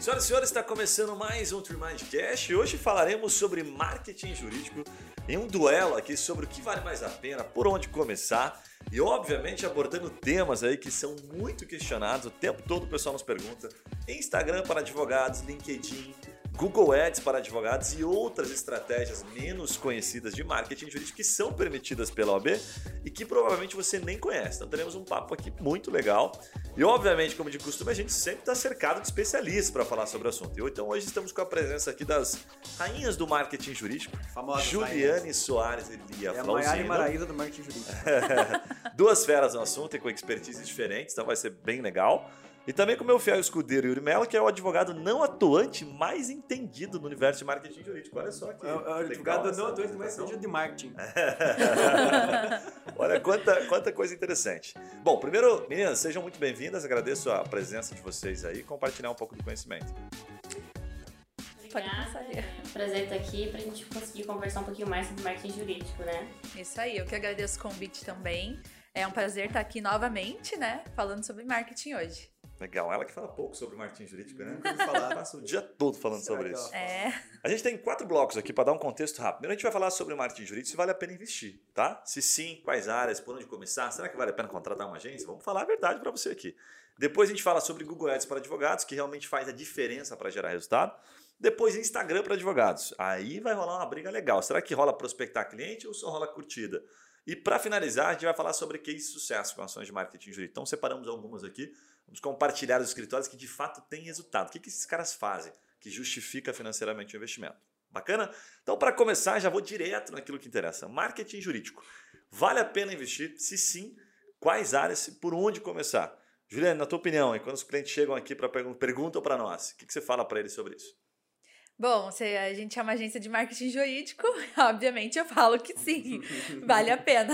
Senhoras e senhores, está começando mais um Tremindcast e hoje falaremos sobre marketing jurídico em um duelo aqui sobre o que vale mais a pena, por onde começar e obviamente abordando temas aí que são muito questionados, o tempo todo o pessoal nos pergunta, Instagram para advogados, LinkedIn, Google Ads para advogados e outras estratégias menos conhecidas de marketing jurídico que são permitidas pela OAB e que provavelmente você nem conhece. Então teremos um papo aqui muito legal. E obviamente, como de costume, a gente sempre está cercado de especialistas para falar sobre o assunto. Então hoje estamos com a presença aqui das rainhas do marketing jurídico, Famosa Juliane Soares e Lia É a Maiara e. Maraísa do marketing jurídico. Duas feras no assunto e com expertise diferentes, então vai ser bem legal. E também com o meu fiel escudeiro Yuri Mello, que é o advogado não atuante mais entendido no universo de marketing jurídico. Olha só que É o- é o advogado não atuante mais seja de marketing. Olha quanta, quanta coisa interessante. Bom, primeiro, meninas, sejam muito bem-vindas. Agradeço a presença de vocês aí e compartilhar um pouco do conhecimento. Pode começar. É um prazer estar aqui pra gente conseguir conversar um pouquinho mais sobre marketing jurídico, né? Isso aí, eu que agradeço o convite também. É um prazer estar aqui novamente, né? Falando sobre marketing hoje. Legal. Ela que fala pouco sobre marketing jurídico, né? Ouvi falar. Passa o dia todo falando Será sobre que isso. É. A gente tem quatro blocos aqui para dar um contexto rápido. Primeiro a gente vai falar sobre marketing jurídico, se vale a pena investir, tá? Se sim, quais áreas, por onde começar, será que vale a pena contratar uma agência? Vamos falar a verdade para você aqui. Depois a gente fala sobre Google Ads para advogados, que realmente faz a diferença para gerar resultado. Depois Instagram para advogados. Aí vai rolar uma briga legal. Será que rola prospectar cliente ou só rola curtida? E para finalizar, a gente vai falar sobre case de sucesso com ações de marketing jurídico. Então separamos algumas aqui. Vamos compartilhar os escritórios que de fato têm resultado. O que, que esses caras fazem que justifica financeiramente o investimento? Bacana? Então, para começar, já vou direto naquilo que interessa. Marketing jurídico. Vale a pena investir? Se sim, quais áreas por onde começar? Juliane, na tua opinião, e quando os clientes chegam aqui para pergun perguntam para nós, o que, que você fala para eles sobre isso? Bom, se a gente é uma agência de marketing jurídico, obviamente eu falo que sim, vale a pena.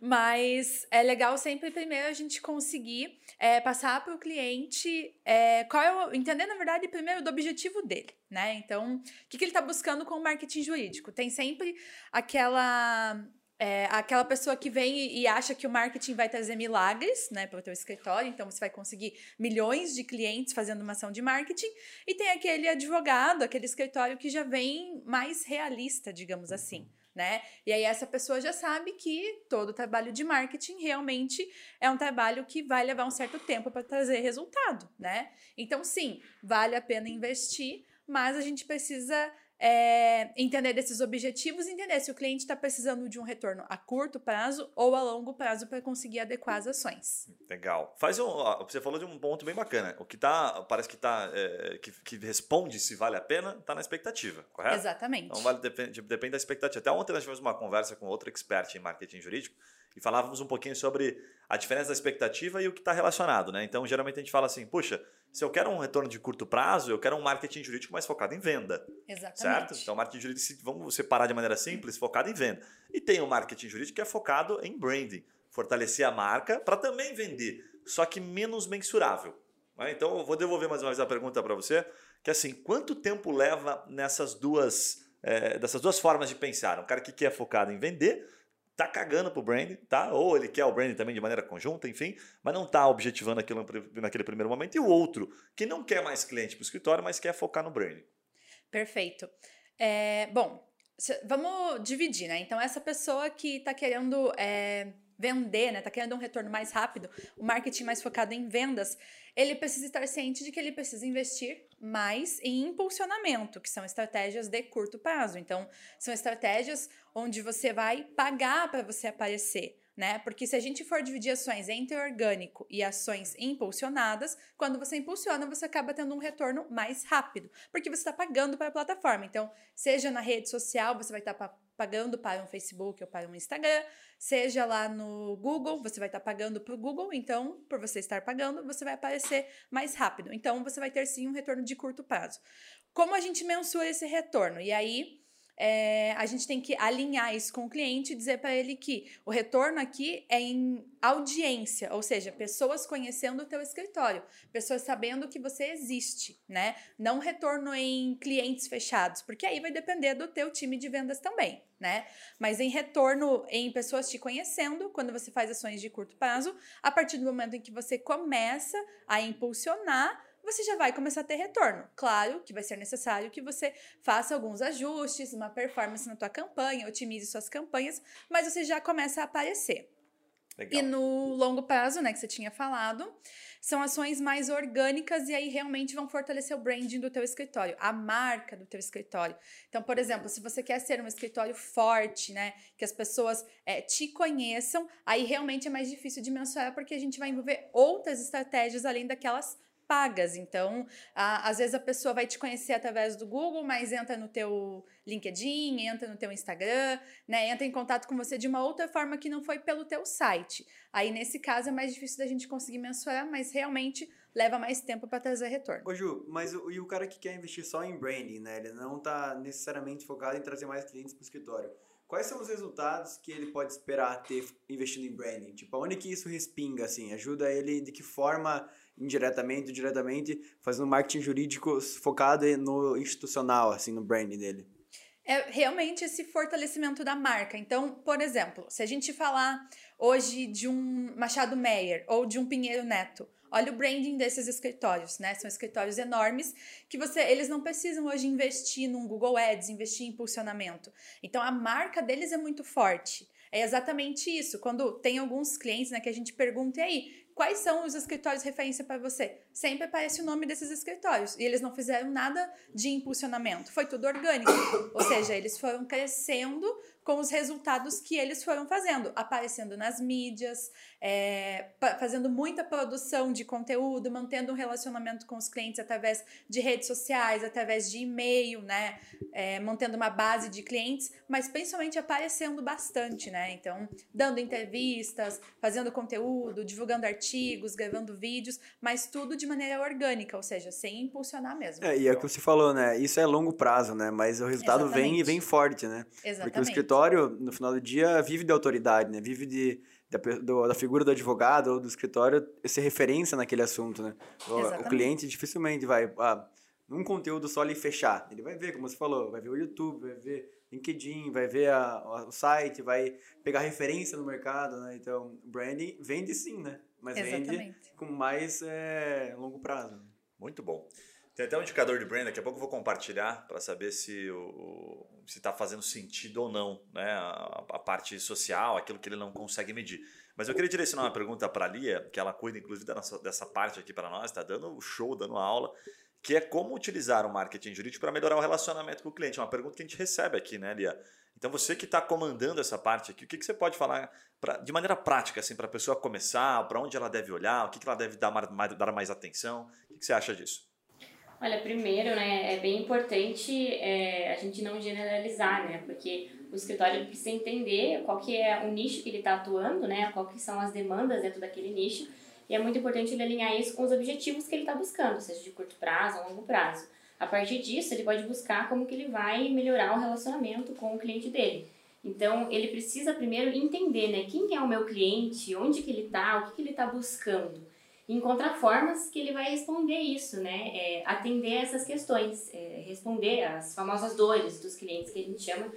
Mas é legal sempre primeiro a gente conseguir é, passar para o cliente é, qual é o. Entender, na verdade, primeiro do objetivo dele, né? Então, o que, que ele está buscando com o marketing jurídico? Tem sempre aquela. É, aquela pessoa que vem e, e acha que o marketing vai trazer milagres, né, para o teu escritório, então você vai conseguir milhões de clientes fazendo uma ação de marketing, e tem aquele advogado, aquele escritório que já vem mais realista, digamos assim, né? E aí essa pessoa já sabe que todo trabalho de marketing realmente é um trabalho que vai levar um certo tempo para trazer resultado, né? Então sim, vale a pena investir, mas a gente precisa é, entender desses objetivos, entender se o cliente está precisando de um retorno a curto prazo ou a longo prazo para conseguir adequar as ações. Legal. Faz um, você falou de um ponto bem bacana. O que tá, parece que tá, é, que, que responde se vale a pena, tá na expectativa, correto? Exatamente. Então vale, depende, depende da expectativa. Até ontem nós tivemos uma conversa com outro expert em marketing jurídico e falávamos um pouquinho sobre a diferença da expectativa e o que está relacionado, né? Então, geralmente a gente fala assim, puxa, se eu quero um retorno de curto prazo, eu quero um marketing jurídico mais focado em venda, Exatamente. certo? Então, marketing jurídico, vamos separar de maneira simples, focado em venda. E tem o marketing jurídico que é focado em branding, fortalecer a marca para também vender, só que menos mensurável. né? Então, eu vou devolver mais uma vez a pergunta para você, que é assim, quanto tempo leva nessas duas, eh, dessas duas formas de pensar? Um cara que quer focado em vender, tá cagando pro branding, tá? Ou ele quer o branding também de maneira conjunta, enfim, mas não tá objetivando aquilo naquele primeiro momento. E o outro, que não quer mais cliente pro escritório, mas quer focar no branding. Perfeito. É, bom, vamos dividir, né? Então, essa pessoa que está querendo é, vender, né? Está querendo um retorno mais rápido, o marketing mais focado em vendas, ele precisa estar ciente de que ele precisa investir mais em impulsionamento, que são estratégias de curto prazo. Então, são estratégias onde você vai pagar para você aparecer. Né? Porque se a gente for dividir ações entre orgânico e ações impulsionadas, quando você impulsiona, você acaba tendo um retorno mais rápido, porque você está pagando para a plataforma. Então, seja na rede social, você vai estar pa- pagando para um Facebook ou para um Instagram, seja lá no Google, você vai estar pagando para o Google, então, por você estar pagando, você vai aparecer mais rápido. Então, você vai ter sim um retorno de curto prazo. Como a gente mensura esse retorno? E aí, é, a gente tem que alinhar isso com o cliente e dizer para ele que o retorno aqui é em audiência, ou seja, pessoas conhecendo o teu escritório, pessoas sabendo que você existe, né? Não retorno em clientes fechados, porque aí vai depender do teu time de vendas também, né? Mas em retorno em pessoas te conhecendo, quando você faz ações de curto prazo, a partir do momento em que você começa a impulsionar, você já vai começar a ter retorno. Claro que vai ser necessário que você faça alguns ajustes, uma performance na tua campanha, otimize suas campanhas, mas você já começa a aparecer. Legal. E no longo prazo, né, que você tinha falado, são ações mais orgânicas e aí realmente vão fortalecer o branding do teu escritório, a marca do teu escritório. Então, por exemplo, se você quer ser um escritório forte, né, que as pessoas é, te conheçam, aí realmente é mais difícil de mensurar porque a gente vai envolver outras estratégias além daquelas pagas. Então, a, às vezes a pessoa vai te conhecer através do Google, mas entra no teu LinkedIn, entra no teu Instagram, né? Entra em contato com você de uma outra forma que não foi pelo teu site. Aí, nesse caso, é mais difícil da gente conseguir mensurar, mas realmente leva mais tempo para trazer retorno. Ô Ju, mas o, e o cara que quer investir só em branding, né? Ele não está necessariamente focado em trazer mais clientes para o escritório. Quais são os resultados que ele pode esperar ter investindo em branding? Tipo, aonde que isso respinga, assim? Ajuda ele, de que forma indiretamente, diretamente, fazendo marketing jurídico focado no institucional, assim, no branding dele. É realmente esse fortalecimento da marca. Então, por exemplo, se a gente falar hoje de um Machado Meyer ou de um Pinheiro Neto, olha o branding desses escritórios, né? São escritórios enormes que você, eles não precisam hoje investir num Google Ads, investir em impulsionamento. Então, a marca deles é muito forte. É exatamente isso. Quando tem alguns clientes né, que a gente pergunta, e aí, quais são os escritórios de referência para você? Sempre aparece o nome desses escritórios. E eles não fizeram nada de impulsionamento. Foi tudo orgânico. Ou seja, eles foram crescendo com os resultados que eles foram fazendo, aparecendo nas mídias, é, fazendo muita produção de conteúdo, mantendo um relacionamento com os clientes através de redes sociais, através de e-mail, né? É, mantendo uma base de clientes, mas principalmente aparecendo bastante, né? Então, dando entrevistas, fazendo conteúdo, divulgando artigos, gravando vídeos, mas tudo de maneira orgânica, ou seja, sem impulsionar mesmo. É, e é o que você falou, né? Isso é longo prazo, né? Mas o resultado Exatamente. vem e vem forte, né? Exatamente. Porque o escritório, no final do dia, vive de autoridade, né? Vive de, da, do, da figura do advogado ou do escritório ser referência naquele assunto, né? O, o cliente dificilmente vai, ah, num conteúdo só ali fechar. Ele vai ver, como você falou, vai ver o YouTube, vai ver LinkedIn, vai ver a, a- o site, vai pegar referência no mercado, né? Então, branding vende sim, né? Mas vende Exatamente. com mais é, longo prazo. Muito bom. Tem até um indicador de brand, daqui a pouco eu vou compartilhar para saber se o, se está fazendo sentido ou não, né? A, a parte social, aquilo que ele não consegue medir. Mas eu queria direcionar uma pergunta para a Lia, que ela cuida inclusive nossa- dessa parte aqui para nós, está dando o show, dando aula, que é como utilizar o marketing jurídico para melhorar o relacionamento com o cliente. É uma pergunta que a gente recebe aqui, né, Lia? Então você que está comandando essa parte aqui, o que, que você pode falar pra- de maneira prática assim, para a pessoa começar, para onde ela deve olhar, o que, que ela deve dar mais, dar mais atenção? O que, que você acha disso? Olha, primeiro, né, é bem importante é, a gente não generalizar, né, porque o escritório precisa entender qual que é o nicho que ele está atuando, né, qual que são as demandas dentro daquele nicho, e é muito importante ele alinhar isso com os objetivos que ele está buscando, seja de curto prazo ou longo prazo. A partir disso, ele pode buscar como que ele vai melhorar o relacionamento com o cliente dele. Então, ele precisa primeiro entender, né, quem é o meu cliente, onde que ele está, o que, que ele está buscando e encontrar formas que ele vai responder isso, né? É, atender essas questões, é, responder as famosas dores dos clientes que a gente chama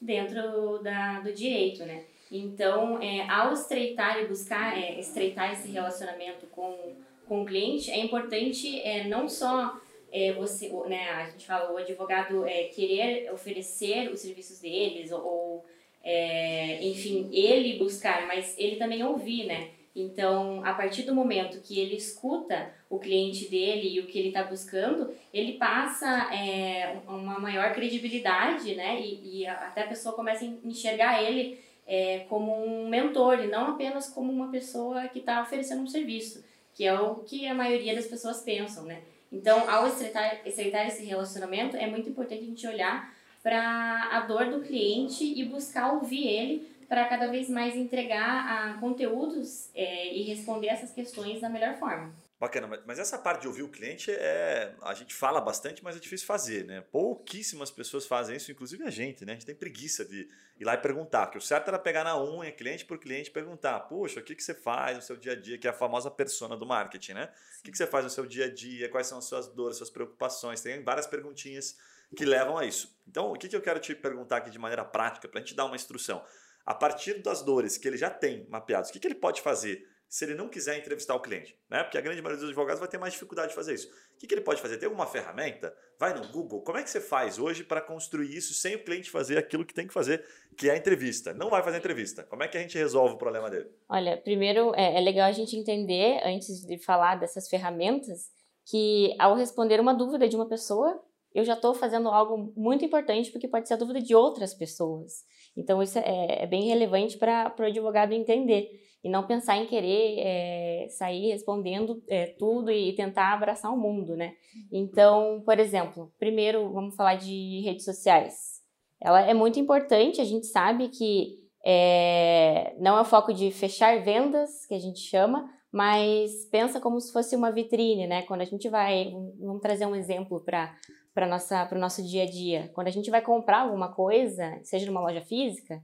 dentro da, do direito, né? Então, é, ao estreitar e buscar é, estreitar esse relacionamento com, com o cliente, é importante é, não só é, você, né, a gente fala, o advogado é, querer oferecer os serviços deles, ou, ou, é, enfim, ele buscar, mas ele também ouvir, né? Então, a partir do momento que ele escuta o cliente dele e o que ele está buscando, ele passa é, uma maior credibilidade, né? E, e até a pessoa começa a enxergar ele é, como um mentor e não apenas como uma pessoa que está oferecendo um serviço, que é o que a maioria das pessoas pensam, né? Então, ao estreitar, estreitar esse relacionamento, é muito importante a gente olhar para a dor do cliente e buscar ouvir ele para cada vez mais entregar a conteúdos é, e responder essas questões da melhor forma. Bacana, mas- essa parte de ouvir o cliente é. A gente fala bastante, mas é difícil fazer, né? Pouquíssimas pessoas fazem isso, inclusive a gente, né? A gente tem preguiça de ir lá e perguntar. Que o certo era pegar na unha, cliente por cliente, perguntar: Poxa, o que, que você faz no seu dia a dia, que é a famosa persona do marketing, né? O que, que você faz no seu dia a dia? Quais são as suas dores, suas preocupações? Tem várias perguntinhas que levam a isso. Então, o que, que eu quero te perguntar aqui de maneira prática, para a gente dar uma instrução? A partir das dores que ele já tem mapeadas, o que, que ele pode fazer se ele não quiser entrevistar o cliente, né? Porque a grande maioria dos advogados vai ter mais dificuldade de fazer isso. O que, que ele pode fazer? Tem alguma ferramenta? Vai no Google. Como é que você faz hoje para construir isso sem o cliente fazer aquilo que tem que fazer, que é a entrevista? Não vai fazer entrevista. Como é que a gente resolve o problema dele? Olha, primeiro é, é legal a gente entender, antes de falar dessas ferramentas, que ao responder uma dúvida de uma pessoa, eu já estou fazendo algo muito importante porque pode ser a dúvida de outras pessoas. Então, isso é, é bem relevante para o advogado entender e não pensar em querer é, sair respondendo é, tudo e tentar abraçar o mundo, né? Então, por exemplo, primeiro vamos falar de redes sociais. Ela é muito importante, a gente sabe que é, não é o foco de fechar vendas, que a gente chama, mas pensa como se fosse uma vitrine, né? Quando a gente vai, vamos trazer um exemplo para para o nosso dia a dia. Quando a gente vai comprar alguma coisa, seja numa loja física,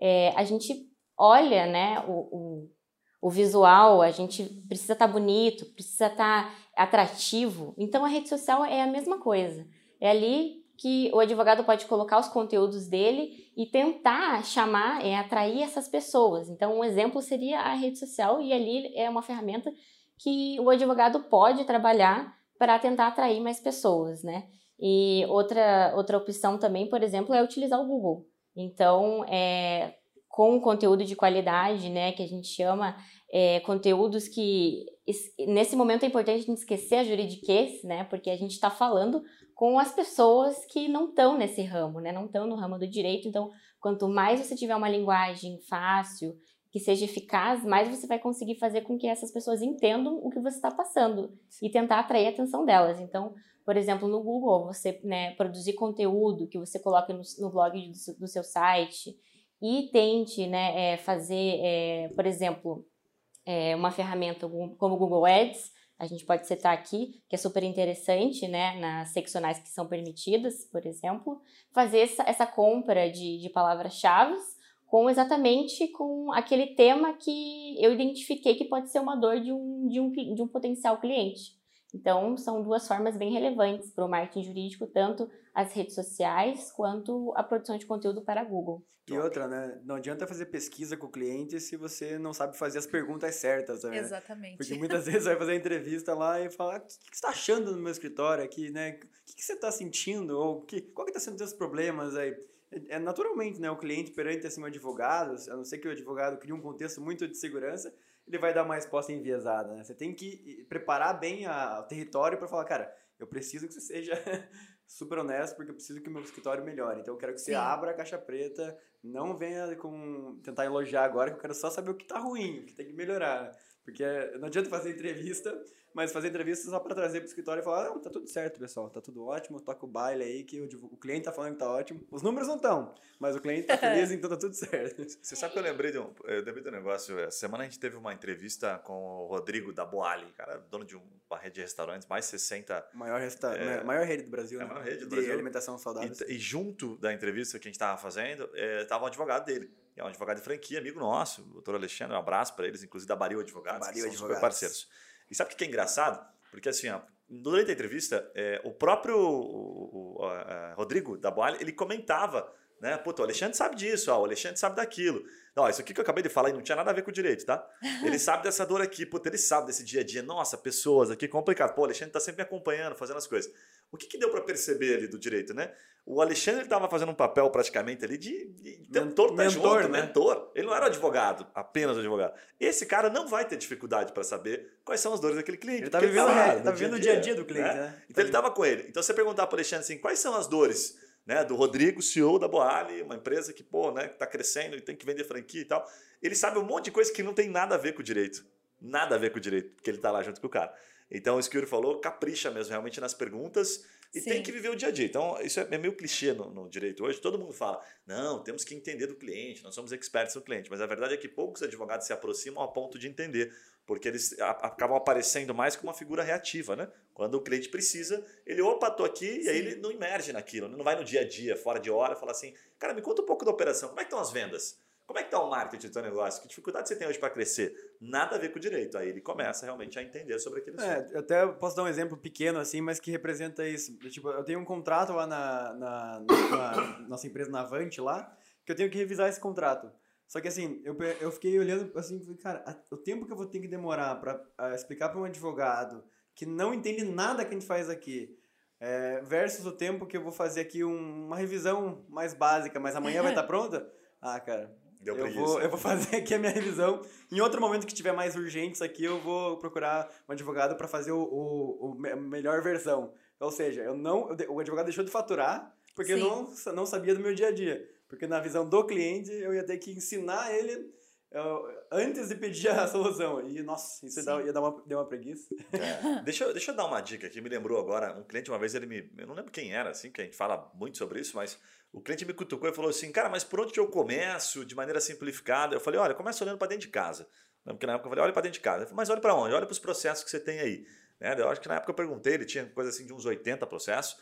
é, a gente olha, né, o, o, o visual, a gente precisa estar tá bonito, precisa estar tá atrativo. Então a rede social é a mesma coisa. É ali que o advogado pode colocar os conteúdos dele e tentar chamar, é, atrair essas pessoas. Então, um exemplo seria a rede social, e ali é uma ferramenta que o advogado pode trabalhar para tentar atrair mais pessoas, né? E outra, outra opção também, por exemplo, é utilizar o Google. Então, é, com conteúdo de qualidade, né, que a gente chama é, conteúdos que nesse momento é importante a gente esquecer a juridiquês, né, porque a gente está falando com as pessoas que não estão nesse ramo, né, não estão no ramo do direito. Então, quanto mais você tiver uma linguagem fácil, que seja eficaz, mais você vai conseguir fazer com que essas pessoas entendam o que você está passando e tentar atrair a atenção delas. Então, por exemplo, no Google, você né, produzir conteúdo que você coloca no, no blog do, do seu site, e tente né, é, fazer, é, por exemplo, é, uma ferramenta como o Google Ads, a gente pode citar aqui, que é super interessante, né, nas seccionais que são permitidas, por exemplo, fazer essa, essa compra de, de palavras-chave com exatamente com aquele tema que eu identifiquei que pode ser uma dor de um, de um, de um potencial cliente. Então, são duas formas bem relevantes para o marketing jurídico, tanto as redes sociais quanto a produção de conteúdo para Google. E outra, né? Não adianta fazer pesquisa com o cliente se você não sabe fazer as perguntas certas, né? Exatamente. Porque muitas vezes vai fazer entrevista lá e falar: o que, você está achando no meu escritório aqui, né? O que, você está sentindo? Ou que, qual que está sendo os seus problemas aí? É, é naturalmente, né? O cliente perante assim, um advogado, a não ser que o advogado crie um contexto muito de segurança, ele vai dar uma resposta enviesada, né? Você tem que preparar bem a, o território para falar, cara, eu preciso que você seja super honesto porque eu preciso que o meu escritório melhore. Então eu quero que você Sim. abra a caixa preta, não venha com tentar elogiar agora, que eu quero só saber o que tá ruim, o que tem que melhorar. Porque não adianta fazer entrevista mas fazer entrevista só para trazer pro escritório e falar, não, tá tudo certo, pessoal, tá tudo ótimo, toca o baile aí que o, o cliente tá falando que tá ótimo. Os números não estão, mas o cliente tá feliz, então tá tudo certo. Você sabe que eu lembrei de um, eu lembrei de um negócio, essa semana a gente teve uma entrevista com o Rodrigo da Boali, cara, dono de uma rede de restaurantes, mais 60... Maior, resta é, maior rede do Brasil, é né? maior rede do de Brasil. alimentação saudável. E, e, junto da entrevista que a gente tava fazendo, é, tava um advogado dele. É um advogado de franquia, amigo nosso, o doutor Alexandre, um abraço para eles, inclusive da Baril Advogados, Baril que são Advogados. super parceiros. E sabe o que é engraçado? Porque assim, ó, durante a entrevista, é, o próprio o, o, a, Rodrigo da Boalha, ele comentava, né? Puta, o Alexandre sabe disso, ó, o Alexandre sabe daquilo. Não, isso aqui que eu acabei de falar não tinha nada a ver com o direito, tá? Ele sabe dessa dor aqui, puta, ele sabe desse dia a dia. Nossa, pessoas aqui, complicado. Pô, o Alexandre tá sempre me acompanhando, fazendo as coisas. O que, que deu para perceber ali do direito, né? O Alexandre estava fazendo um papel praticamente ali de, de mentor, tá mentor, junto, né? mentor. Ele não era advogado, apenas advogado. Esse cara não vai ter dificuldade para saber quais são as dores daquele cliente. Ele tá vivendo, tá, tá vivendo o dia a dia do cliente, né? né? Então ele estava com ele. Então você perguntar para o Alexandre assim, quais são as dores né, do Rodrigo, CEO da Boali, uma empresa que, pô, né, tá crescendo e tem que vender franquia e tal. Ele sabe um monte de coisa que não tem nada a ver com o direito. Nada a ver com o direito, porque ele tá lá junto com o cara. Então, isso que o Yuri falou, capricha mesmo realmente nas perguntas e Sim. tem que viver o dia a dia. Então, isso é meio clichê no, no, direito hoje. Todo mundo fala, não, temos que entender do cliente, nós somos expertos no cliente. Mas a verdade é que poucos advogados se aproximam a ponto de entender, porque eles acabam aparecendo mais como uma figura reativa, né? Quando o cliente precisa, ele, opa, tô aqui, Sim. e aí ele não emerge naquilo, não vai no dia a dia, fora de hora, fala assim, cara, me conta um pouco da operação, como é que estão as vendas? Como é que está o marketing do seu negócio? Que dificuldade você tem hoje para crescer? Nada a ver com o direito. Aí ele começa realmente a entender sobre aquele é, assunto. É, até posso dar um exemplo pequeno assim, mas que representa isso. Tipo, eu tenho um contrato lá na, na, na nossa empresa Navante lá, que eu tenho que revisar esse contrato. Só que assim, eu, eu fiquei olhando assim, falei, cara, o tempo que eu vou ter que demorar pra ah, explicar pra um advogado que não entende nada que a gente faz aqui, é, versus o tempo que eu vou fazer aqui um- uma revisão mais básica, mas amanhã vai estar pronta? Ah, cara, Deu eu preguiça. vou, eu vou fazer aqui a minha revisão. Em outro momento que tiver mais urgente isso aqui, eu vou procurar um advogado para fazer o, o, o me- melhor versão. Ou seja, eu não, o advogado deixou de faturar porque eu não, não sabia do meu dia a dia. Porque na visão do cliente, eu ia ter que ensinar ele eu, antes de pedir a solução. E, nossa, isso ia dar, Sim. ia dar uma, deu uma preguiça. É. Deixa, eu- deixa eu dar uma dica que me lembrou agora. Um cliente, uma vez, ele me. Eu não lembro quem era, assim, que a gente fala muito sobre isso, mas o cliente me cutucou e falou assim: Cara, mas por onde que eu começo de maneira simplificada? Eu falei: Olha, começa olhando para dentro de casa. Lembro que na época eu falei: Olha para dentro de casa. Falou, mas olha para onde? Olha para os processos que você tem aí. Né? Eu acho que na época eu perguntei, ele tinha coisa assim de uns 80 processos.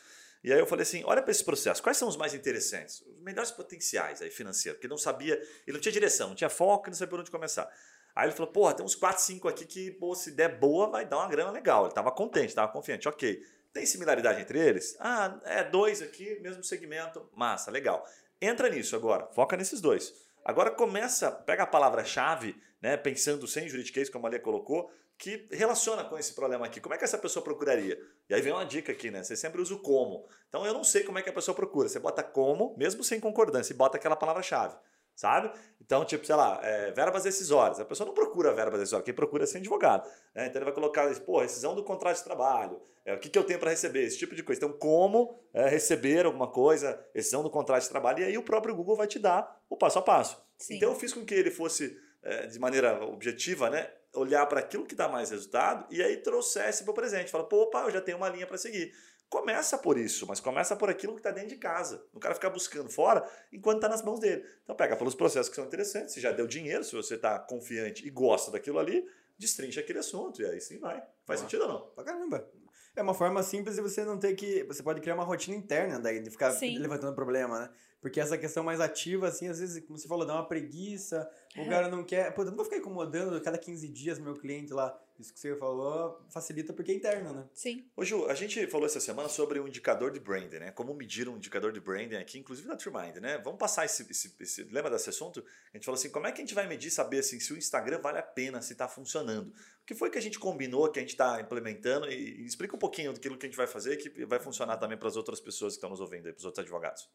E aí eu falei assim: olha para esses processos, quais são os mais interessantes? Os melhores potenciais aí financeiros, porque não sabia, ele não tinha direção, não tinha foco, não sabia por onde começar. Aí ele falou, porra, tem uns 4, 5 aqui que, pô, se der boa, vai dar uma grana legal. Ele estava contente, estava confiante. Ok. Tem similaridade entre eles? Ah, é dois aqui, mesmo segmento. Massa, legal. Entra nisso agora, foca nesses dois. Agora começa, pega a palavra-chave, né, pensando sem juridiquês, como a Lia colocou, que relaciona com esse problema aqui. Como é que essa pessoa procuraria? E aí vem uma dica aqui, né? Você sempre usa o como. Então eu não sei como é que a pessoa procura. Você bota como, mesmo sem concordância, e bota aquela palavra-chave sabe? Então, tipo, sei lá, é, verbas decisórias. A pessoa não procura verbas decisórias, quem procura é ser advogado. né? Então, ele vai colocar, pô, rescisão do contrato de trabalho, é, o que, que eu tenho para receber, esse tipo de coisa. Então, como é, receber alguma coisa, rescisão do contrato de trabalho, e aí o próprio Google vai te dar o passo a passo. Sim. Então, eu fiz com que ele fosse, é, de maneira objetiva, né? Olhar para aquilo que dá mais resultado e aí trouxesse para o presente. Fala, pô, opa, eu já tenho uma linha para seguir. Começa por isso, mas começa por aquilo que está dentro de casa. O cara ficar buscando fora enquanto está nas mãos dele. Então pega pelos processos que são interessantes. Se já deu dinheiro, se você está confiante e gosta daquilo ali, destrincha aquele assunto. E aí sim vai. Faz Boa. sentido ou não? Pra caramba. É uma forma simples de você não ter que. Você pode criar uma rotina interna daí, de ficar Sim. levantando problema, né? Porque essa questão mais ativa, assim, às vezes, como você falou, dá uma preguiça. O cara não quer. Pô, eu não vou ficar incomodando cada 15 dias meu cliente lá. Isso que você falou facilita porque é interno, né? Sim. Ô Ju, a gente falou essa semana sobre um indicador de branding, né? Como medir um indicador de branding aqui, inclusive na TrueMind, né? Vamos passar esse, esse, esse- Lembra desse assunto? A gente falou assim, como é que a gente vai medir, saber assim, se o Instagram vale a pena, se está funcionando? O que foi que a gente combinou, que a gente está implementando? E, e explica um pouquinho daquilo que a gente vai fazer que vai funcionar também para as outras pessoas que estão nos ouvindo aí, para os outros advogados.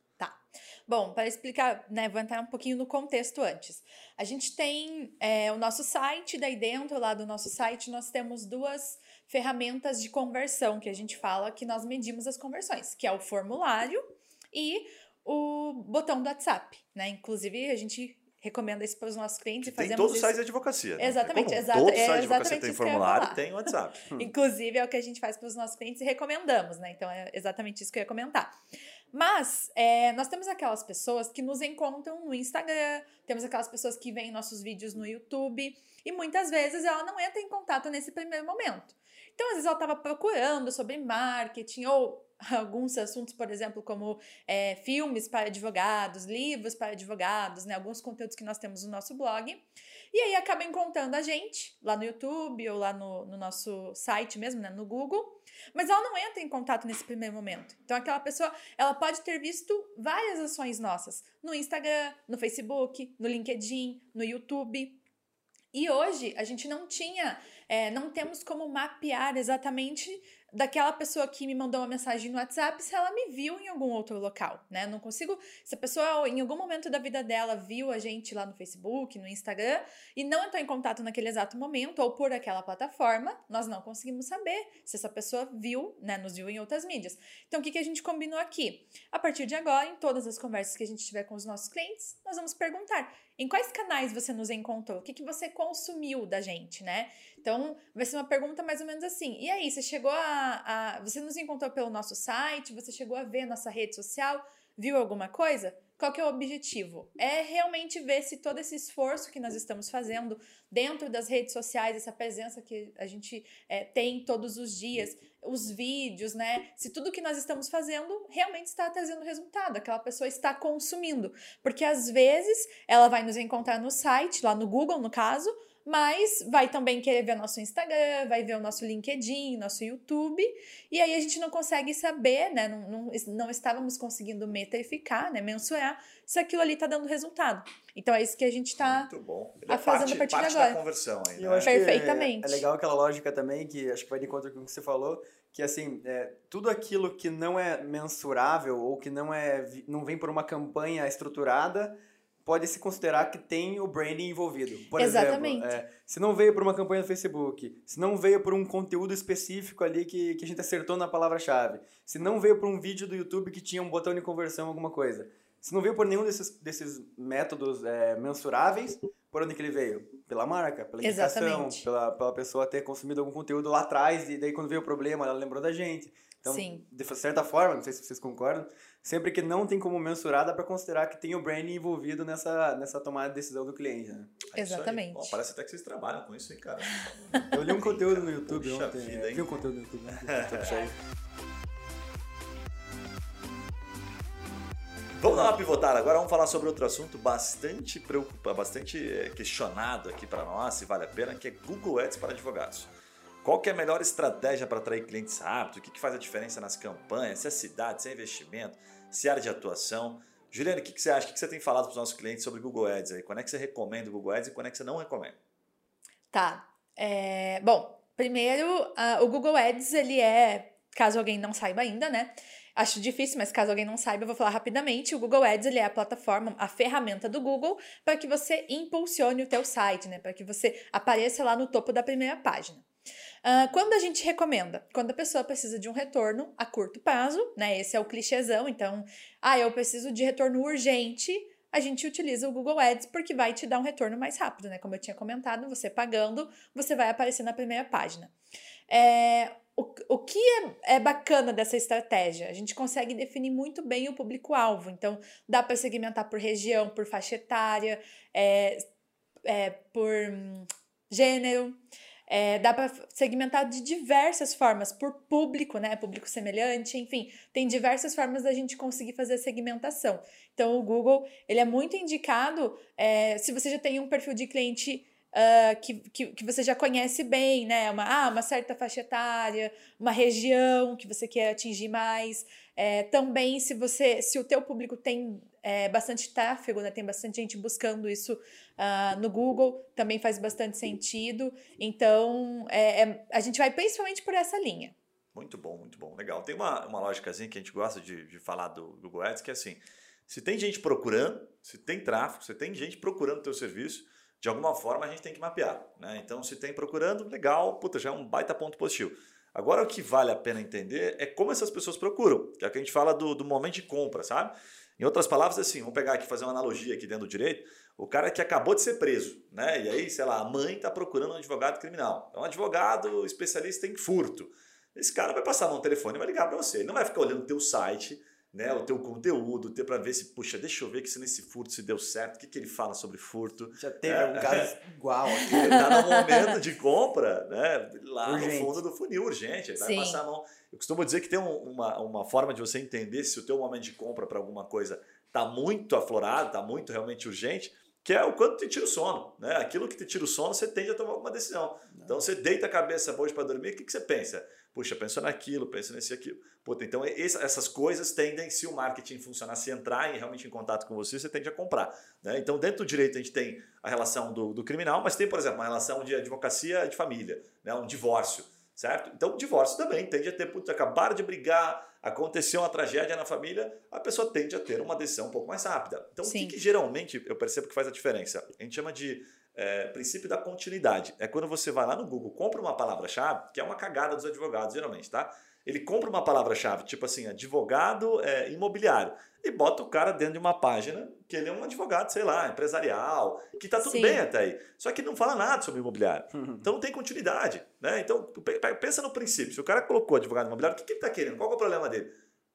Bom, para explicar, né, vou entrar um pouquinho no contexto antes. A gente tem é, o nosso site, daí dentro lá do nosso site nós temos duas ferramentas de conversão que a gente fala que nós medimos as conversões, que é o formulário e o botão do WhatsApp, né? Inclusive a gente recomenda isso para os nossos clientes e Tem fazemos todos os sites de advocacia. né? Exatamente, Tem exata- Todos os é sites de advocacia exatamente tem formulário tem WhatsApp. Inclusive, é o que a gente faz para os nossos clientes e recomendamos, né? Então, é exatamente isso que eu ia comentar. Mas, é, nós temos aquelas pessoas que nos encontram no Instagram, temos aquelas pessoas que veem nossos vídeos no YouTube, e muitas vezes ela não entra em contato nesse primeiro momento. Então, às vezes ela estava procurando sobre marketing ou alguns assuntos, por exemplo, como é, filmes para advogados, livros para advogados, né? Alguns conteúdos que nós temos no nosso blog. E aí acaba encontrando a gente lá no YouTube ou lá no, no nosso site mesmo, né, no Google. Mas ela não entra em contato nesse primeiro momento. Então aquela pessoa, ela pode ter visto várias ações nossas no Instagram, no Facebook, no LinkedIn, no YouTube. E hoje a gente não tinha, é, não temos como mapear exatamente daquela pessoa que me mandou uma mensagem no WhatsApp se ela me viu em algum outro local, né? Não consigo. Se a pessoa em algum momento da vida dela viu a gente lá no Facebook, no Instagram e não entrou em contato naquele exato momento ou por aquela plataforma, nós não conseguimos saber se essa pessoa viu, né? Nos viu em outras mídias. Então o que, que a gente combinou aqui? A partir de agora, em todas as conversas que a gente tiver com os nossos clientes, nós vamos perguntar em quais canais você nos encontrou, o que, que você consumiu da gente, né? Então, vai ser uma pergunta mais ou menos assim. E aí, você chegou a, a. Você nos encontrou pelo nosso site? Você chegou a ver nossa rede social? Viu alguma coisa? Qual que é o objetivo? É realmente ver se todo esse esforço que nós estamos fazendo dentro das redes sociais, essa presença que a gente é, tem todos os dias, os vídeos, né? Se tudo que nós estamos fazendo realmente está trazendo resultado, aquela pessoa está consumindo. Porque às vezes ela vai nos encontrar no site, lá no Google, no caso, mas vai também querer ver nosso Instagram, vai ver o nosso LinkedIn, nosso YouTube, e aí a gente não consegue saber, né? Não, não, não estávamos conseguindo metrificar, né? Mensurar se aquilo ali está dando resultado. Então é isso que a gente está é fazendo a partir parte de agora. da conversão aí, eu né? acho que Perfeitamente. É, é legal aquela lógica também, que acho que vai de encontro com o que você falou, que assim, é, tudo aquilo que não é mensurável ou que não, é, não vem por uma campanha estruturada, pode se considerar que tem o branding envolvido. Por Exatamente. exemplo, é, se não veio por uma campanha no Facebook, se não veio por um conteúdo específico ali que, que a gente acertou na palavra-chave, se não veio por um vídeo do YouTube que tinha um botão de conversão, alguma coisa, se não veio por nenhum desses, desses métodos é, mensuráveis, por onde que ele veio? Pela marca, pela indicação, Exatamente. pela, pela pessoa ter consumido algum conteúdo lá atrás e daí quando veio o problema ela lembrou da gente. Então, Sim. de certa forma, não sei se vocês concordam, sempre que não tem como mensurar, dá para considerar que tem o branding envolvido nessa, nessa tomada de decisão do cliente. Né? É. Exatamente. Bom, parece até que vocês trabalham com isso, hein, cara? Eu li um conteúdo no YouTube Puxa ontem. vida, hein? vi um conteúdo no YouTube. Né? Vamos dar uma pivotada agora, vamos falar sobre outro assunto bastante preocupante, bastante eh, questionado aqui para nós, e vale a pena, que é Google Ads para advogados. Qual que é a melhor estratégia para atrair clientes rápido? O que, que faz a diferença nas campanhas? Se é cidade, se é investimento, se é área de atuação? Juliane, o que, que você acha? O que, que você tem falado para os nossos clientes sobre Google Ads aí? Quando é que você recomenda o Google Ads e quando é que você não recomenda? Tá. É, bom, primeiro, ah, o Google Ads, ele é, caso alguém não saiba ainda, né? Acho difícil, mas caso alguém não saiba, eu vou falar rapidamente. O Google Ads, ele é a plataforma, a ferramenta do Google para que você impulsione o teu site, né? Para que você apareça lá no topo da primeira página. Ah, quando a gente recomenda? Quando a pessoa precisa de um retorno a curto prazo, né? Esse é o clichêzão. Então, ah, eu preciso de retorno urgente. A gente utiliza o Google Ads porque vai te dar um retorno mais rápido, né? Como eu tinha comentado, você pagando, você vai aparecer na primeira página. É, o, o que é, é bacana dessa estratégia? A gente consegue definir muito bem o público-alvo. Então, dá para segmentar por região, por faixa etária, é, é, por hum, gênero. É, dá para segmentar de diversas formas, por público, né? Público semelhante, enfim, tem diversas formas da gente conseguir fazer a segmentação. Então, o Google ele é muito indicado é, se você já tem um perfil de cliente ah, que, que, que você já conhece bem, né? Uma, ah, uma certa faixa etária, uma região que você quer atingir mais. É, também, se você, se o teu público tem é, bastante tráfego, né? Tem bastante gente buscando isso ah, no Google, também faz bastante sentido. Então, é, é- a gente vai principalmente por essa linha. Muito bom, muito bom. Legal. Tem uma, uma lógicazinha que a gente gosta de, de falar do Google Ads, que é assim, se tem gente procurando, se tem tráfego, se tem gente procurando o teu serviço, de alguma forma a gente tem que mapear. Né? Então, se tem procurando, legal, puta, já é um baita ponto positivo. Agora, o que vale a pena entender é como essas pessoas procuram, que é o que a gente fala do, do momento de compra, sabe? Em outras palavras, assim, vamos pegar aqui, fazer uma analogia aqui dentro do direito, o cara que acabou de ser preso, né? E aí, sei lá, a mãe está procurando um advogado criminal. É um advogado especialista em furto. Esse cara vai passar no telefone e vai ligar para você. Ele não vai ficar olhando o teu site, né, o teu conteúdo, para ver se, puxa, deixa eu ver que se nesse furto se deu certo, o que, que ele fala sobre furto. Já teve É. algum caso igual aqui. Ele está no momento de compra, né, lá Urgente. no fundo do funil, urgente. Ele vai Sim. passar a mão. Eu costumo dizer que tem um- uma, uma forma de você entender se o teu momento de compra para alguma coisa está muito aflorado, está muito realmente urgente, que é o quanto te tira o sono. Né? Aquilo que te tira o sono, você tende a tomar alguma decisão. Então você deita a cabeça hoje para dormir, o que, que você pensa? Puxa, pensa naquilo, pensa nesse aquilo. Puta, então esse- essas coisas tendem, se o marketing funcionar, se entrar em, realmente em contato com você, você tende a comprar. né? Então dentro do direito a gente tem a relação do, do criminal, mas tem, por exemplo, uma relação de advocacia de família, né? um divórcio. Certo? Então, o divórcio também tende a ter, putz, acabaram de brigar, aconteceu uma tragédia na família, a pessoa tende a ter uma decisão um pouco mais rápida. Então, o Sim. que, que geralmente eu percebo que faz a diferença? A gente chama de é, princípio da continuidade. É quando você vai lá no Google, compra uma palavra-chave, que é uma cagada dos advogados, geralmente, tá? Ele compra uma palavra-chave, tipo assim, advogado é, imobiliário, e bota o cara dentro de uma página que ele é um advogado, sei lá, empresarial, que tá tudo Sim. bem até aí. Só que não fala nada sobre imobiliário. Então não tem continuidade. Né? Então, pe- pe- pensa no princípio. Se o cara colocou advogado imobiliário, o que, que ele está querendo? Qual é o problema dele?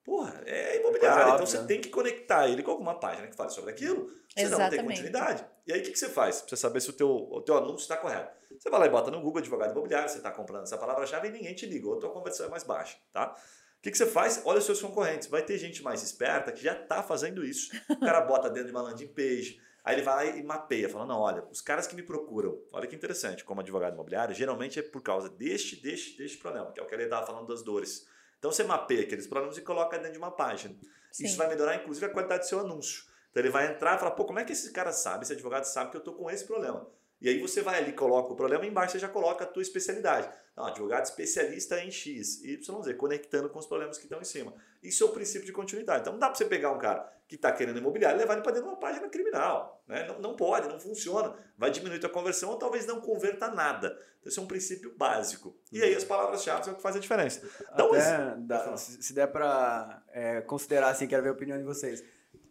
Porra, é imobiliário. Coisa então você né? tem que conectar ele com alguma página que fale sobre aquilo, senão não tem continuidade. E aí o que, que você faz? Pra você saber se o teu, o teu anúncio está correto. Você vai lá e bota no Google advogado imobiliário, você está comprando essa palavra-chave e ninguém te liga, ou a tua conversão é mais baixa. Tá? O que, que você faz? Olha os seus concorrentes. Vai ter gente mais esperta que já está fazendo isso. O cara bota dentro de uma landing page, Aí ele vai lá e mapeia, fala, não, olha, os caras que me procuram, olha que interessante, como advogado imobiliário, geralmente é por causa deste, deste, deste problema, que é o que ele estava falando das dores. Então você mapeia aqueles problemas e coloca dentro de uma página. Sim. Isso vai melhorar, inclusive, a qualidade do seu anúncio. Então ele vai entrar e falar, pô, como é que esse cara sabe, esse advogado sabe que eu estou com esse problema? E aí você vai ali, coloca o problema, embaixo você já coloca a tua especialidade. Não, advogado especialista em X, Y, Z, conectando com os problemas que estão em cima. Isso é o princípio de continuidade. Então não dá para você pegar um cara que está querendo imobiliário e levar ele para dentro de uma página criminal. Né? Não, não pode, não funciona. Vai diminuir a conversão ou talvez não converta nada. Então, esse é um princípio básico. E aí as palavras-chave é o que faz a diferença. Então, Até se, se der para é, considerar assim, quero ver a opinião de vocês.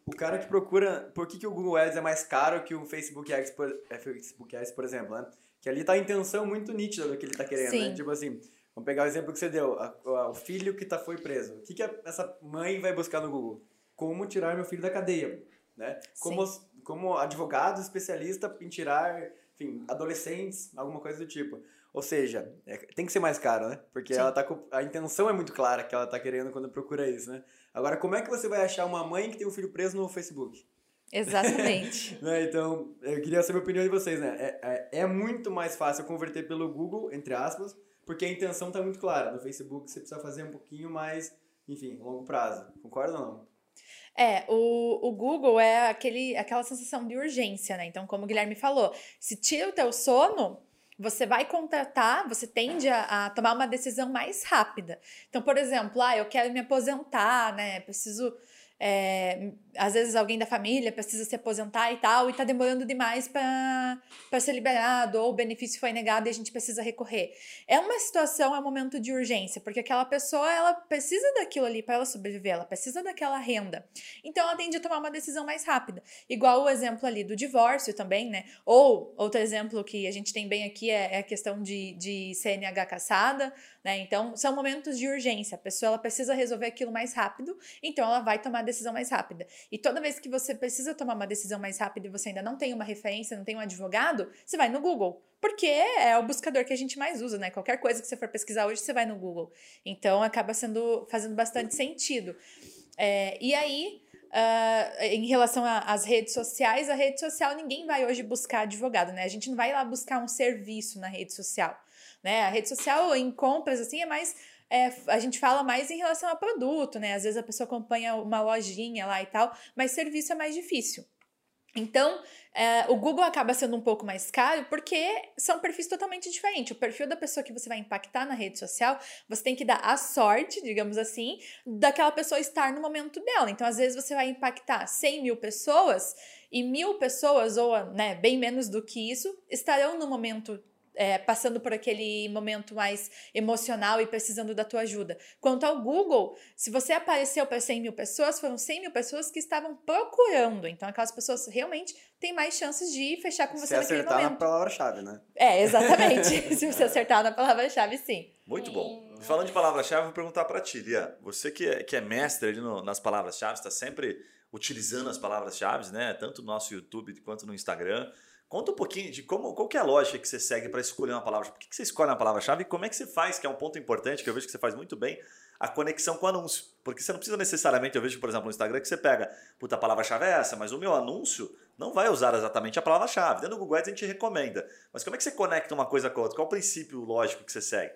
O cara que procura. Por que, que o Google Ads é mais caro que o Facebook Ads, por, é, Facebook Ads, por exemplo, né? Que ali tá a intenção muito nítida do que ele tá querendo, né? Sim. Tipo assim, vamos pegar o exemplo que você deu, a- a- o filho que tá, foi preso. O que, que a- essa mãe vai buscar no Google? Como tirar meu filho da cadeia, né? Como, como advogado especialista em tirar, enfim, adolescentes, alguma coisa do tipo. Ou seja, é, tem que ser mais caro, né? Porque Sim. ela tá com, a intenção é muito clara que ela tá querendo quando procura isso, né? Agora, como é que você vai achar uma mãe que tem um filho preso no Facebook? Exatamente. Né, Então, eu queria saber a opinião de vocês, né? É, é, é muito mais fácil converter pelo Google, entre aspas, porque a intenção tá muito clara. No Facebook você precisa fazer um pouquinho mais, enfim, longo prazo. Concorda ou não? É, o, o Google é aquele, aquela sensação de urgência, né? Então, como o Guilherme falou, se tira o teu sono, você vai contratar, você tende a, a tomar uma decisão mais rápida. Então, por exemplo, ah, eu quero me aposentar, né? Preciso. É, às vezes alguém da família precisa se aposentar e tal, e tá demorando demais para ser liberado, ou o benefício foi negado e a gente precisa recorrer. É uma situação, é um momento de urgência, porque aquela pessoa ela precisa daquilo ali para ela sobreviver, ela precisa daquela renda. Então ela tende a tomar uma decisão mais rápida. Igual o exemplo ali do divórcio também, né? Ou outro exemplo que a gente tem bem aqui é, é a questão de, de CNH caçada, né? Então são momentos de urgência. A pessoa ela precisa resolver aquilo mais rápido, então ela vai tomar decisão mais rápida. E toda vez que você precisa tomar uma decisão mais rápida e você ainda não tem uma referência, não tem um advogado, você vai no Google. Porque é o buscador que a gente mais usa, né? Qualquer coisa que você for pesquisar hoje, você vai no Google. Então acaba sendo fazendo bastante sentido. É, e aí, ah, em relação às redes sociais, a rede social ninguém vai hoje buscar advogado, né? A gente não vai lá buscar um serviço na rede social. Né? A rede social em compras assim é mais é, a gente fala mais em relação a produto, né? Às vezes a pessoa acompanha uma lojinha lá e tal, mas serviço é mais difícil. Então, é, o Google acaba sendo um pouco mais caro porque são perfis totalmente diferentes. O perfil da pessoa que você vai impactar na rede social, você tem que dar a sorte, digamos assim, daquela pessoa estar no momento dela. Então, às vezes, você vai impactar 100 mil pessoas e mil pessoas, ou né, bem menos do que isso, estarão no momento é, passando por aquele momento mais emocional e precisando da tua ajuda. Quanto ao Google, se você apareceu para 100 mil pessoas, foram 100 mil pessoas que estavam procurando. Então, aquelas pessoas realmente têm mais chances de fechar com você Se naquele acertar na momento. palavra-chave, né? É, exatamente. se você acertar na palavra-chave, sim. Muito bom. Falando de palavra-chave, vou perguntar para ti, Lia. Você que é, que é mestre ali no- nas palavras-chave, está sempre utilizando as palavras-chave, né? Tanto no nosso YouTube quanto no Instagram. Conta um pouquinho de como, qual que é a lógica que você segue para escolher uma palavra. Por que, que você escolhe uma palavra-chave e como é que você faz, que é um ponto importante, que eu vejo que você faz muito bem, a conexão com o anúncio. Porque você não precisa necessariamente, eu vejo, por exemplo, no Instagram, que você pega, puta, a palavra-chave é essa, mas o meu anúncio não vai usar exatamente a palavra-chave. Dentro do Google Ads a gente recomenda. Mas como é que você conecta uma coisa com a outra? Qual o princípio lógico que você segue?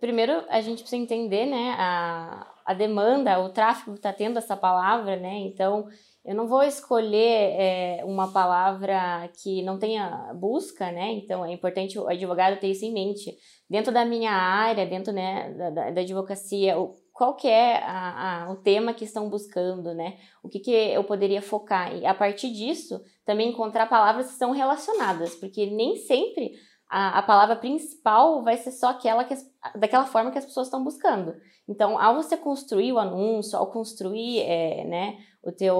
Primeiro, a gente precisa entender, né, a, a demanda, o tráfego que está tendo essa palavra, né? Então, eu não vou escolher é, uma palavra que não tenha busca, né? Então, é importante o advogado ter isso em mente. Dentro da minha área, dentro né, da, da, advocacia, o, qual que é a, a, o tema que estão buscando, né? O que, que eu poderia focar? E a partir disso, também encontrar palavras que estão relacionadas, porque nem sempre a, a palavra principal vai ser só aquela que daquela forma que as pessoas estão buscando. Então, ao você construir o anúncio, ao construir é, né, o, teu,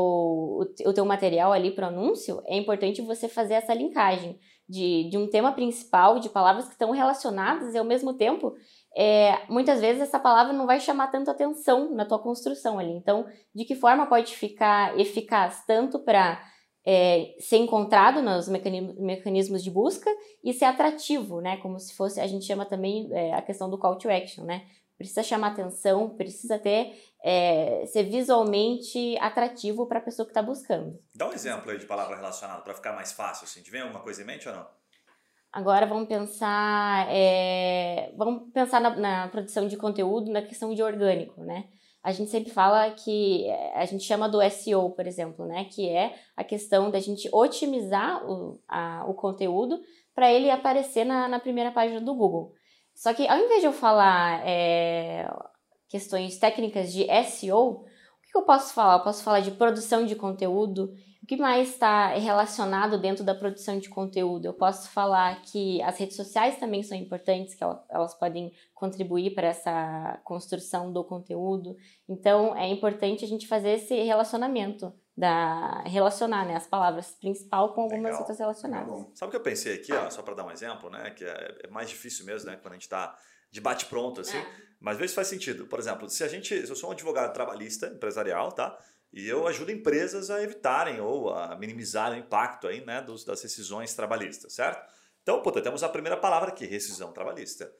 o teu material ali para o anúncio, é importante você fazer essa linkagem de, de um tema principal, de palavras que estão relacionadas e ao mesmo tempo, é, muitas vezes essa palavra não vai chamar tanto atenção na tua construção ali. Então, de que forma pode ficar eficaz tanto para é, ser encontrado nos mecanismos de busca e ser atrativo, né? Como se fosse, a gente chama também é, a questão do call to action, né? Precisa chamar atenção, precisa ter, é, ser visualmente atrativo para a pessoa que está buscando. Dá um exemplo aí de palavra relacionada para ficar mais fácil, assim. Te vem alguma coisa em mente ou não? Agora vamos pensar, é, vamos pensar na, na produção de conteúdo na questão de orgânico, né? A gente sempre fala que a gente chama do SEO, por exemplo, né? Que é a questão da gente otimizar o, a, o conteúdo para ele aparecer na, na, primeira página do Google. Só que ao invés de eu falar é, questões técnicas de SEO, o que eu posso falar? Eu posso falar de produção de conteúdo, o que mais está relacionado dentro da produção de conteúdo? Eu posso falar que as redes sociais também são importantes, que elas podem contribuir para essa construção do conteúdo. Então, é importante a gente fazer esse relacionamento, da relacionar né, as palavras principal com algumas Legal. outras relacionadas. Legal. Sabe o que eu pensei aqui, ó, só para dar um exemplo, né, que é, é, mais difícil mesmo, né, quando a gente está de bate pronto assim, é. mas veja se faz sentido. Por exemplo, se a gente, se eu sou um advogado trabalhista, empresarial, tá? E eu ajudo empresas a evitarem ou a minimizarem o impacto aí, né, dos, das rescisões trabalhistas, certo? Então, puta, temos a primeira palavra aqui, rescisão trabalhista.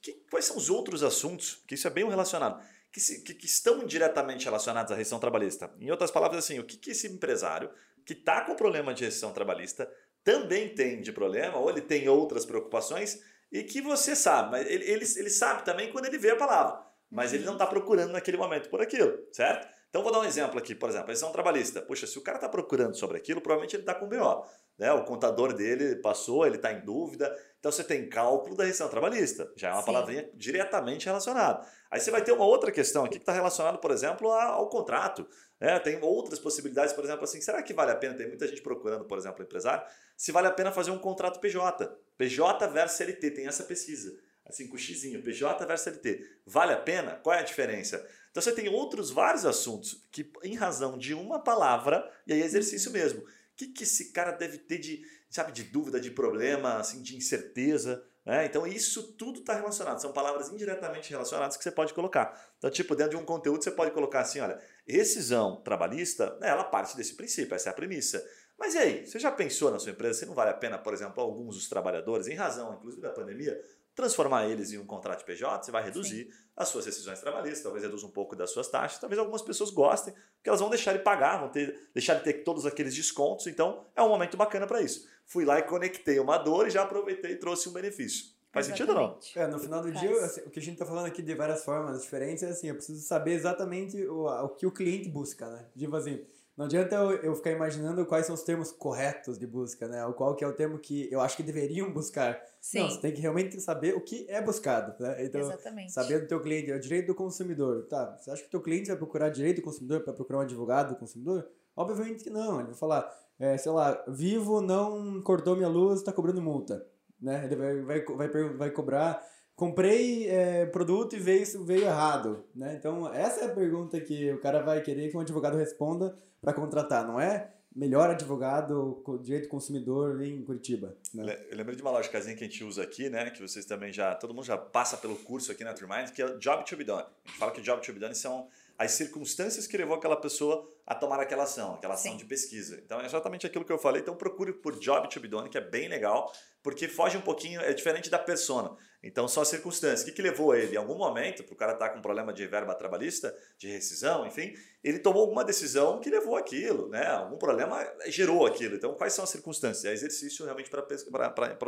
Que, quais são os outros assuntos, que isso é bem relacionado, que, se, que, que estão diretamente relacionados à rescisão trabalhista? Em outras palavras, assim, o que, que esse empresário que está com problema de rescisão trabalhista também tem de problema, ou ele tem outras preocupações, e que você sabe, mas ele, ele, ele sabe também quando ele vê a palavra, mas ele não está procurando naquele momento por aquilo, certo? Então vou dar um exemplo aqui, por exemplo, a um trabalhista. Puxa, se o cara está procurando sobre aquilo, provavelmente ele está com BO. Né? O contador dele passou, ele está em dúvida. Então você tem cálculo da rescisão trabalhista. Já é uma Sim. palavrinha diretamente relacionada. Aí você vai ter uma outra questão aqui que está relacionada, por exemplo, ao contrato. Né? Tem outras possibilidades, por exemplo, assim, será que vale a pena? Tem muita gente procurando, por exemplo, empresário, se vale a pena fazer um contrato PJ. PJ versus CLT, tem essa pesquisa. Assim, com xizinho, PJ versus CLT. Vale a pena? Qual é a diferença? Então você tem outros vários assuntos que, em razão de uma palavra, e aí é exercício mesmo. O que, que esse cara deve ter de, sabe, de dúvida, de problema, assim, de incerteza? Né? Então isso tudo está relacionado. São palavras indiretamente relacionadas que você pode colocar. Então, tipo, dentro de um conteúdo você pode colocar assim, olha, rescisão trabalhista, ela parte desse princípio, essa é a premissa. Mas e aí, você já pensou na sua empresa se não vale a pena, por exemplo, alguns dos trabalhadores, em razão, inclusive, da pandemia, transformar eles em um contrato PJ, você vai reduzir Sim. as suas decisões trabalhistas, talvez reduza um pouco das suas taxas, talvez algumas pessoas gostem, porque elas vão deixar de pagar, vão ter, deixar de ter todos aqueles descontos, então é um momento bacana para isso. Fui lá e conectei uma dor e já aproveitei e trouxe um benefício. Faz exatamente. sentido ou não? É, no final do Faz. dia, assim, o que a gente está falando aqui de várias formas diferentes é assim, eu preciso saber exatamente o, o que o cliente busca, né? Tipo assim, não adianta eu, eu ficar imaginando quais são os termos corretos de busca, né? O qual que é o termo que eu acho que deveriam buscar. Sim. Não, você tem que realmente saber o que é buscado, né? Então, Exatamente. saber do teu cliente, é o direito do consumidor. Tá, você acha que o teu cliente vai procurar direito do consumidor para procurar um advogado do consumidor? Obviamente que não. Ele vai falar, é, sei lá, Vivo não cortou minha luz, está cobrando multa. Né? Ele vai, vai, vai, vai cobrar comprei é, produto e veio, veio errado, né? Então, essa é a pergunta que o cara vai querer que um advogado responda para contratar, não é? Melhor advogado, direito consumidor em Curitiba. Né? Eu lembrei de uma lógicazinha que a gente usa aqui, né? Que vocês também já, todo mundo já passa pelo curso aqui na Trimind, que é Job to be done. A gente fala que Job to be done são as circunstâncias que levou aquela pessoa a tomar aquela ação, aquela ação Sim. de pesquisa. Então é exatamente aquilo que eu falei. Então procure por Job to be done, que é bem legal, porque foge um pouquinho, é diferente da persona. Então, só circunstâncias. O que, que levou ele? Em algum momento, para o cara estar tá com problema de verba trabalhista, de rescisão, enfim, ele tomou alguma decisão que levou aquilo, né? Algum problema gerou aquilo. Então, quais são as circunstâncias? É exercício realmente para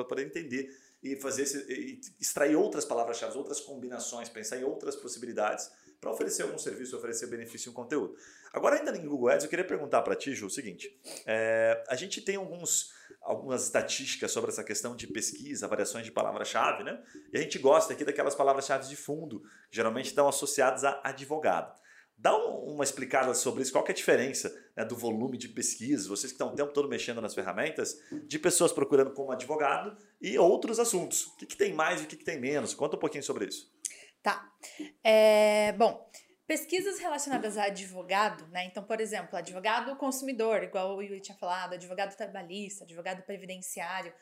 poder entender e fazer esse, e extrair outras palavras-chave, outras combinações, pensar em outras possibilidades para oferecer algum serviço, oferecer benefício e um conteúdo. Agora, ainda em Google Ads, eu queria perguntar para ti, Ju, o seguinte: é, a gente tem alguns algumas estatísticas sobre essa questão de pesquisa, variações de palavra-chave, né? E a gente gosta aqui daquelas palavras-chave de fundo, que geralmente estão associadas a advogado. Dá uma explicada sobre isso, qual é a diferença né, do volume de pesquisa, vocês que estão o tempo todo mexendo nas ferramentas, de pessoas procurando como advogado e outros assuntos. O que, que tem mais e o que, que tem menos? Conta um pouquinho sobre isso. Tá. É, bom, Pesquisas relacionadas a advogado, né? Então, por exemplo, advogado consumidor, igual o Yuri tinha falado, advogado trabalhista, advogado previdenciário.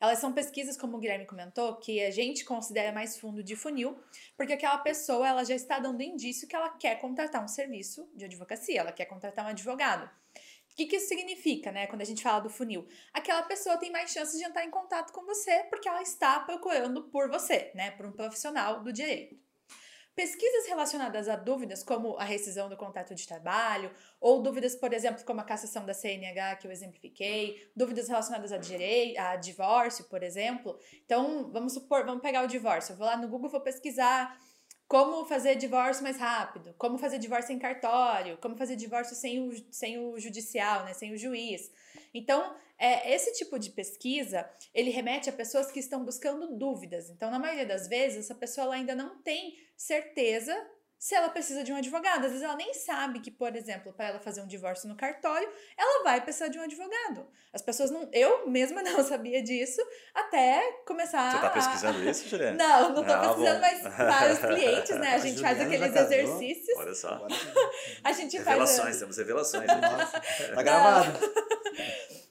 Elas são pesquisas, como o Guilherme comentou, que a gente considera mais fundo de funil, porque aquela pessoa ela já está dando indício que ela quer contratar um serviço de advocacia, ela quer contratar um advogado. O que, que isso significa, né? Quando a gente fala do funil? Aquela pessoa tem mais chances de entrar em contato com você porque ela está procurando por você, né? Por um profissional do direito. Pesquisas relacionadas a dúvidas como a rescisão do contrato de trabalho, ou dúvidas, por exemplo, como a cassação da CNH que eu exemplifiquei, dúvidas relacionadas a, direito, a divórcio, por exemplo. Então, vamos supor, vamos pegar o divórcio. Eu vou lá no Google, vou pesquisar como fazer divórcio mais rápido, como fazer divórcio em cartório, como fazer divórcio sem o, sem o judicial, né, sem o juiz. Então, é, esse tipo de pesquisa, ele remete a pessoas que estão buscando dúvidas. Então, na maioria das vezes, essa pessoa ainda não tem certeza se ela precisa de um advogado. Às vezes ela nem sabe que, por exemplo, para ela fazer um divórcio no cartório, ela vai precisar de um advogado. As pessoas não. Eu mesma não sabia disso até começar. Você está pesquisando a... isso, Juliana? Não, não estou ah, pesquisando, bom. mas vários clientes, né? A gente faz aqueles exercícios. Olha só. A gente revelações, faz. temos revelações. Nossa, tá gravado.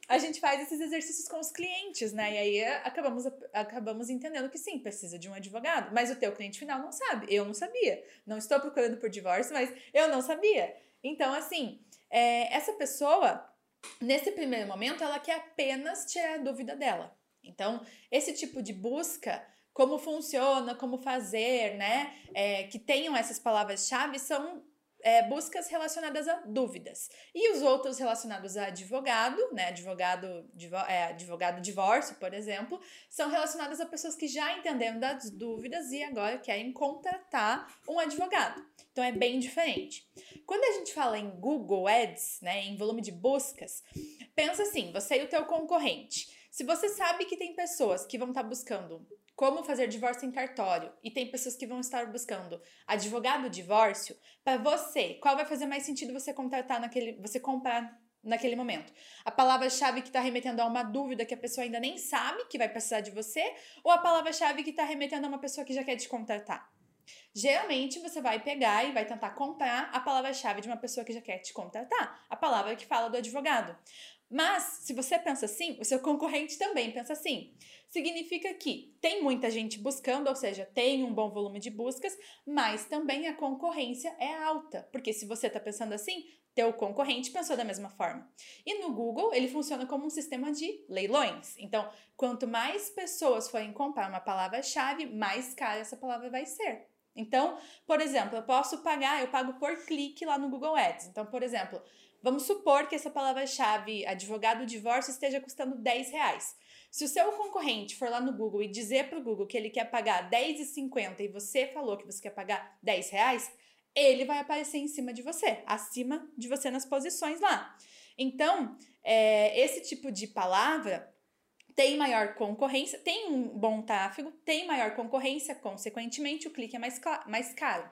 A gente faz esses exercícios com os clientes, né? E aí acabamos, acabamos entendendo que sim, precisa de um advogado. Mas o teu cliente final não sabe. Eu não sabia. Não estou procurando por divórcio, mas eu não sabia. Então, assim, é, essa pessoa, nesse primeiro momento, ela quer apenas tirar a dúvida dela. Então, esse tipo de busca como funciona, como fazer, né? É, que tenham essas palavras-chave são é, buscas relacionadas a dúvidas. E os outros relacionados a advogado, né? Advogado, divo, é, advogado divórcio, por exemplo, são relacionados a pessoas que já entenderam das dúvidas e agora querem contratar um advogado. Então é bem diferente. Quando a gente fala em Google Ads, né, em volume de buscas, pensa assim, você e o teu concorrente. Se você sabe que tem pessoas que vão estar buscando como fazer divórcio em cartório e tem pessoas que vão estar buscando advogado divórcio, para você, qual vai fazer mais sentido você contratar naquele, você comprar naquele momento? A palavra-chave que está remetendo a uma dúvida que a pessoa ainda nem sabe que vai precisar de você, ou a palavra-chave que está remetendo a uma pessoa que já quer te contratar? Geralmente você vai pegar e vai tentar comprar a palavra-chave de uma pessoa que já quer te contratar, a palavra que fala do advogado. Mas, se você pensa assim, o seu concorrente também pensa assim. Significa que tem muita gente buscando, ou seja, tem um bom volume de buscas, mas também a concorrência é alta. Porque se você está pensando assim, teu concorrente pensou da mesma forma. E no Google, ele funciona como um sistema de leilões. Então, quanto mais pessoas forem comprar uma palavra-chave, mais cara essa palavra vai ser. Então, por exemplo, eu posso pagar, eu pago por clique lá no Google Ads. Então, por exemplo, Vamos supor que essa palavra-chave advogado divórcio esteja custando 10 reais. Se o seu concorrente for lá no Google e dizer para o Google que ele quer pagar 10,50 e você falou que você quer pagar 10 reais, ele vai aparecer em cima de você, acima de você nas posições lá. Então, é, esse tipo de palavra tem maior concorrência, tem um bom tráfego, tem maior concorrência, consequentemente o clique é mais, mais caro.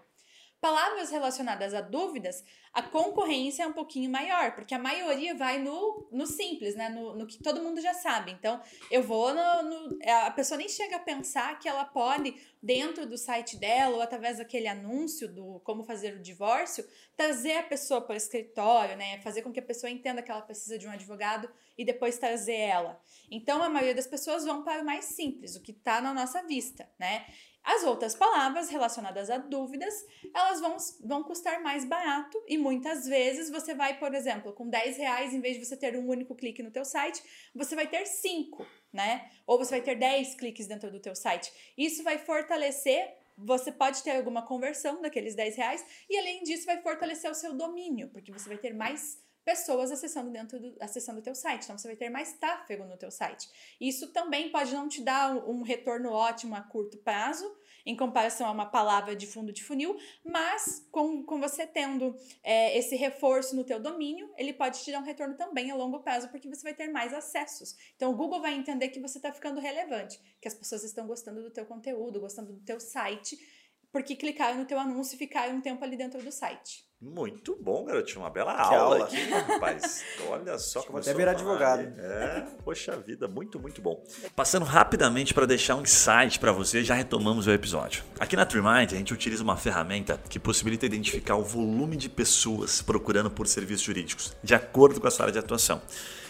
Palavras relacionadas a dúvidas, a concorrência é um pouquinho maior, porque a maioria vai no, no simples, né? No, no que todo mundo já sabe. Então, eu vou no, no, A pessoa nem chega a pensar que ela pode, dentro do site dela, ou através daquele anúncio do como fazer o divórcio, trazer a pessoa para o escritório, né? Fazer com que a pessoa entenda que ela precisa de um advogado e depois trazer ela. Então, a maioria das pessoas vão para o mais simples, o que está na nossa vista, né? As outras palavras relacionadas a dúvidas, elas vão, vão custar mais barato e muitas vezes você vai, por exemplo, com 10 reais, em vez de você ter um único clique no teu site, você vai ter 5, né? Ou você vai ter 10 cliques dentro do teu site. Isso vai fortalecer você pode ter alguma conversão daqueles 10 reais e além disso vai fortalecer o seu domínio, porque você vai ter mais pessoas acessando dentro do acessando o teu site. Então você vai ter mais tráfego no teu site. Isso também pode não te dar um retorno ótimo a curto prazo, em comparação a uma palavra de fundo de funil, mas com, com você tendo é, esse reforço no teu domínio, ele pode te dar um retorno também a longo prazo, porque você vai ter mais acessos. Então o Google vai entender que você está ficando relevante, que as pessoas estão gostando do teu conteúdo, gostando do teu site, porque clicaram no teu anúncio e ficaram um tempo ali dentro do site. Muito bom, garotinho. Uma bela aula, aula, aqui, rapaz. Olha só como Até virar advogado. É, poxa vida, muito, muito bom. Passando rapidamente para deixar um insight para você, já retomamos o episódio. Aqui na TreeMind, a gente utiliza uma ferramenta que possibilita identificar o volume de pessoas procurando por serviços jurídicos, de acordo com a sua área de atuação.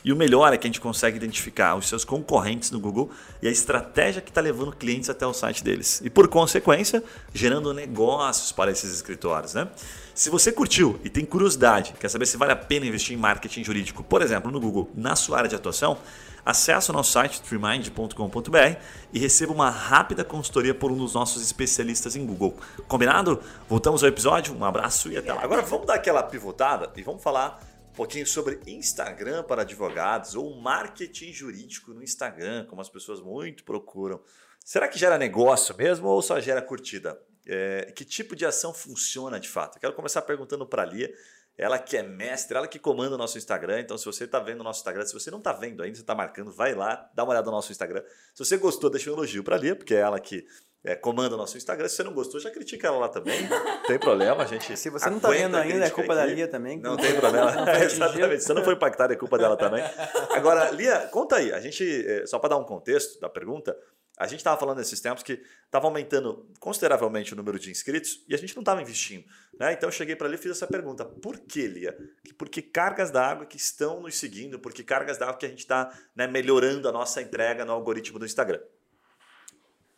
E o melhor é que a gente consegue identificar os seus concorrentes no Google e a estratégia que está levando clientes até o site deles. E por consequência, gerando negócios para esses escritórios. Né? Se você curtiu e tem curiosidade, quer saber se vale a pena investir em marketing jurídico, por exemplo, no Google, na sua área de atuação, acesse o nosso site trimind.com.br e receba uma rápida consultoria por um dos nossos especialistas em Google. Combinado? Voltamos ao episódio, um abraço e até lá. Agora vamos dar aquela pivotada e vamos falar um pouquinho sobre Instagram para advogados ou marketing jurídico no Instagram, como as pessoas muito procuram. Será que gera negócio mesmo ou só gera curtida? É, que tipo de ação funciona de fato? Eu quero começar perguntando para a Lia ela que é mestre, ela que comanda o nosso Instagram. Então, se você está vendo o nosso Instagram, se você não está vendo ainda, você está marcando, vai lá, dá uma olhada no nosso Instagram. Se você gostou, deixa um elogio para ali, porque é ela que é, comanda o nosso Instagram. Se você não gostou, já critica ela lá também. Não tem problema, a gente. Se você não está vendo ainda, é culpa aqui. da Lia também. Não tem problema. é, exatamente. Se você não foi impactado, é culpa dela também. Agora, Lia, conta aí. A gente, é, só para dar um contexto da pergunta, a gente estava falando nesses tempos que estava aumentando consideravelmente o número de inscritos e a gente não estava investindo. Né? Então eu cheguei para ali e fiz essa pergunta: por que, Lia? Por que cargas d'água que estão nos seguindo? Por que cargas d'água que a gente está né, melhorando a nossa entrega no algoritmo do Instagram?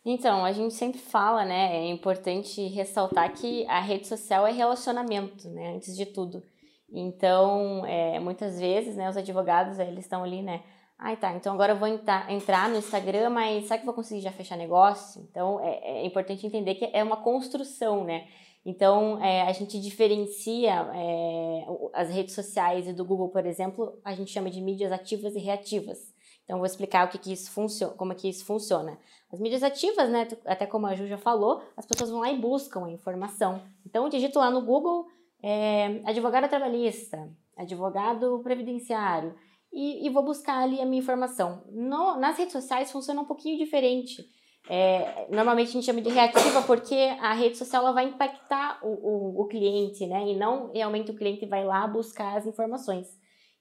Então, a gente sempre fala, né? É importante ressaltar que a rede social é relacionamento, né? Antes de tudo. Então, é, muitas vezes, né, os advogados, eles estão ali, né? Ai, tá, então agora eu vou entrar, no Instagram, mas será que eu vou conseguir já fechar negócio? Então, é, é importante entender que é uma construção, né? Então, é, a gente diferencia é, as redes sociais e do Google, por exemplo, a gente chama de mídias ativas e reativas. Então, vou explicar o que, que isso funciona, como é que isso funciona. As mídias ativas, né, até como a Ju já falou, as pessoas vão lá e buscam a informação. Então, eu digito lá no Google é, advogado trabalhista, advogado previdenciário e, e vou buscar ali a minha informação. No, nas redes sociais funciona um pouquinho diferente. É, normalmente a gente chama de reativa porque a rede social ela vai impactar o, o, o, cliente, né? E não realmente o cliente vai lá buscar as informações.